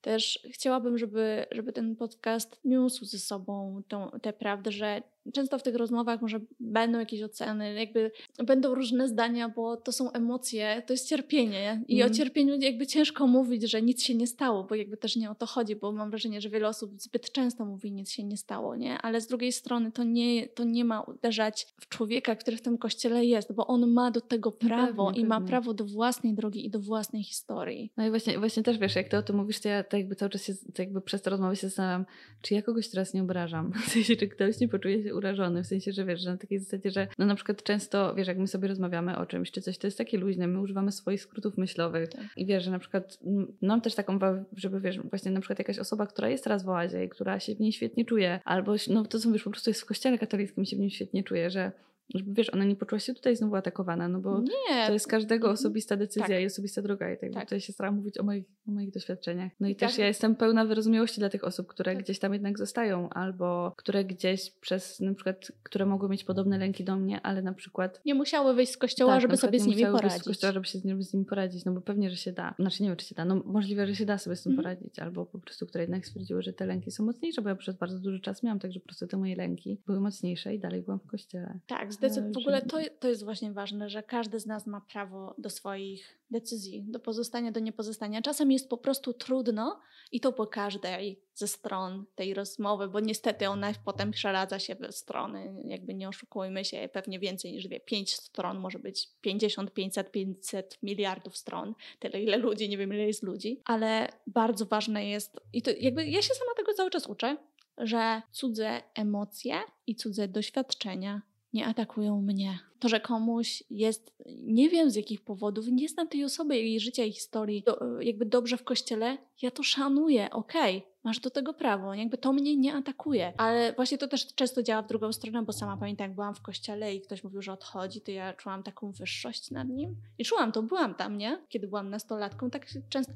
Też chciałabym, żeby, żeby ten podcast niósł ze sobą tą, tę prawdę, że często w tych rozmowach może będą jakieś oceny, jakby będą różne zdania, bo to są emocje, to jest cierpienie i mm. o cierpieniu jakby ciężko mówić, że nic się nie stało, bo jakby też nie o to chodzi, bo mam wrażenie, że wiele osób zbyt często mówi nic się nie stało, nie? Ale z drugiej strony to nie, to nie ma uderzać w człowieka, który w tym kościele jest, bo on ma do tego prawo pewnie, i ma prawo do własnej drogi i do własnej historii. No i właśnie, właśnie też wiesz, jak ty o tym mówisz, to ja tak jakby cały czas się, tak jakby przez tę rozmowę się zastanawiam, czy ja kogoś teraz nie obrażam? W sensie, czy ktoś nie poczuje się urażony, w sensie, że wiesz, że na takiej zasadzie, że no na przykład często, wiesz, jak my sobie rozmawiamy o czymś, czy coś, to jest takie luźne, my używamy swoich skrótów myślowych tak. i wiesz, że na przykład mam też taką, żeby wiesz, właśnie na przykład jakaś osoba, która jest teraz w oazie i która się w niej świetnie czuje, albo no to co wiesz, po prostu jest w kościele katolickim i się w nim świetnie czuje, że żeby wiesz, ona nie poczuła się tutaj znowu atakowana, no bo nie. to jest każdego mhm. osobista decyzja tak. i osobista droga i tak, tak. tutaj się staram mówić o moich, o moich doświadczeniach. No i, I też tak. ja jestem pełna wyrozumiałości dla tych osób, które tak. gdzieś tam jednak zostają albo które gdzieś przez na przykład, które mogły mieć podobne lęki do mnie, ale na przykład nie musiały wyjść z kościoła, tak, żeby sobie z nimi poradzić. Z kościoła, żeby się z nimi, z nimi poradzić, no bo pewnie, że się da. Znaczy nie wiem, czy się da, no możliwe, że się da sobie z tym mhm. poradzić, albo po prostu, które jednak stwierdziły, że te lęki są mocniejsze, bo ja przez bardzo duży czas miałam tak, że po prostu te moje lęki były mocniejsze i dalej byłam w kościele. Tak, zdecydowanie. W ogóle to to, jest właśnie ważne, że każdy z nas ma prawo do swoich decyzji, do pozostania, do niepozostania. Czasem jest po prostu trudno i to po każdej ze stron tej rozmowy, bo niestety ona potem przeradza się w strony, jakby nie oszukujmy się, pewnie więcej niż wie, pięć stron, może być 50, 500, 500 miliardów stron, tyle ile ludzi, nie wiem ile jest ludzi, ale bardzo ważne jest, i to jakby ja się sama tego cały czas uczę, że cudze emocje i cudze doświadczenia nie atakują mnie. To, że komuś jest, nie wiem z jakich powodów, nie znam tej osoby, jej życia i historii, do, jakby dobrze w kościele, ja to szanuję, okej. Okay. masz do tego prawo, jakby to mnie nie atakuje. Ale właśnie to też często działa w drugą stronę, bo sama pamiętam, jak byłam w kościele i ktoś mówił, że odchodzi, to ja czułam taką wyższość nad nim. I czułam to, byłam tam, nie? Kiedy byłam nastolatką, tak często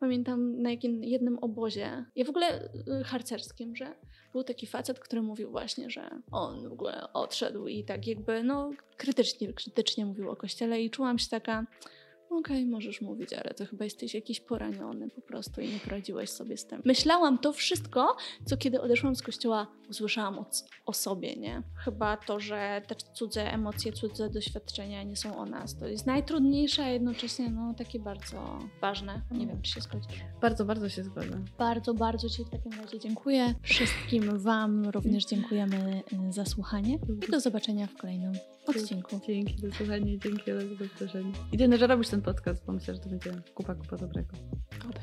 pamiętam na jakim, jednym obozie, ja w ogóle y, harcerskim, że był taki facet, który mówił właśnie, że on w ogóle odszedł i tak jakby, no, krytycznie, krytycznie mówił o kościele i czułam się taka okej, okay, możesz mówić, ale to chyba jesteś jakiś poraniony po prostu i nie poradziłeś sobie z tym. Myślałam to wszystko, co kiedy odeszłam z kościoła, usłyszałam o, o sobie, nie? Chyba to, że te cudze emocje, cudze doświadczenia nie są o nas. To jest najtrudniejsze, a jednocześnie no, takie bardzo ważne. Nie wiem, czy się zgodzisz. Bardzo, bardzo się zgodzę. Bardzo, bardzo Ci w takim razie dziękuję. Wszystkim Wam również dziękujemy y, za słuchanie i do zobaczenia w kolejnym odcinku. Dzięki za słuchanie, dzięki za zaproszenie. Ten, że robisz ten ten podcast, bo myślę, że to będzie kupa, kupa dobrego. Oby.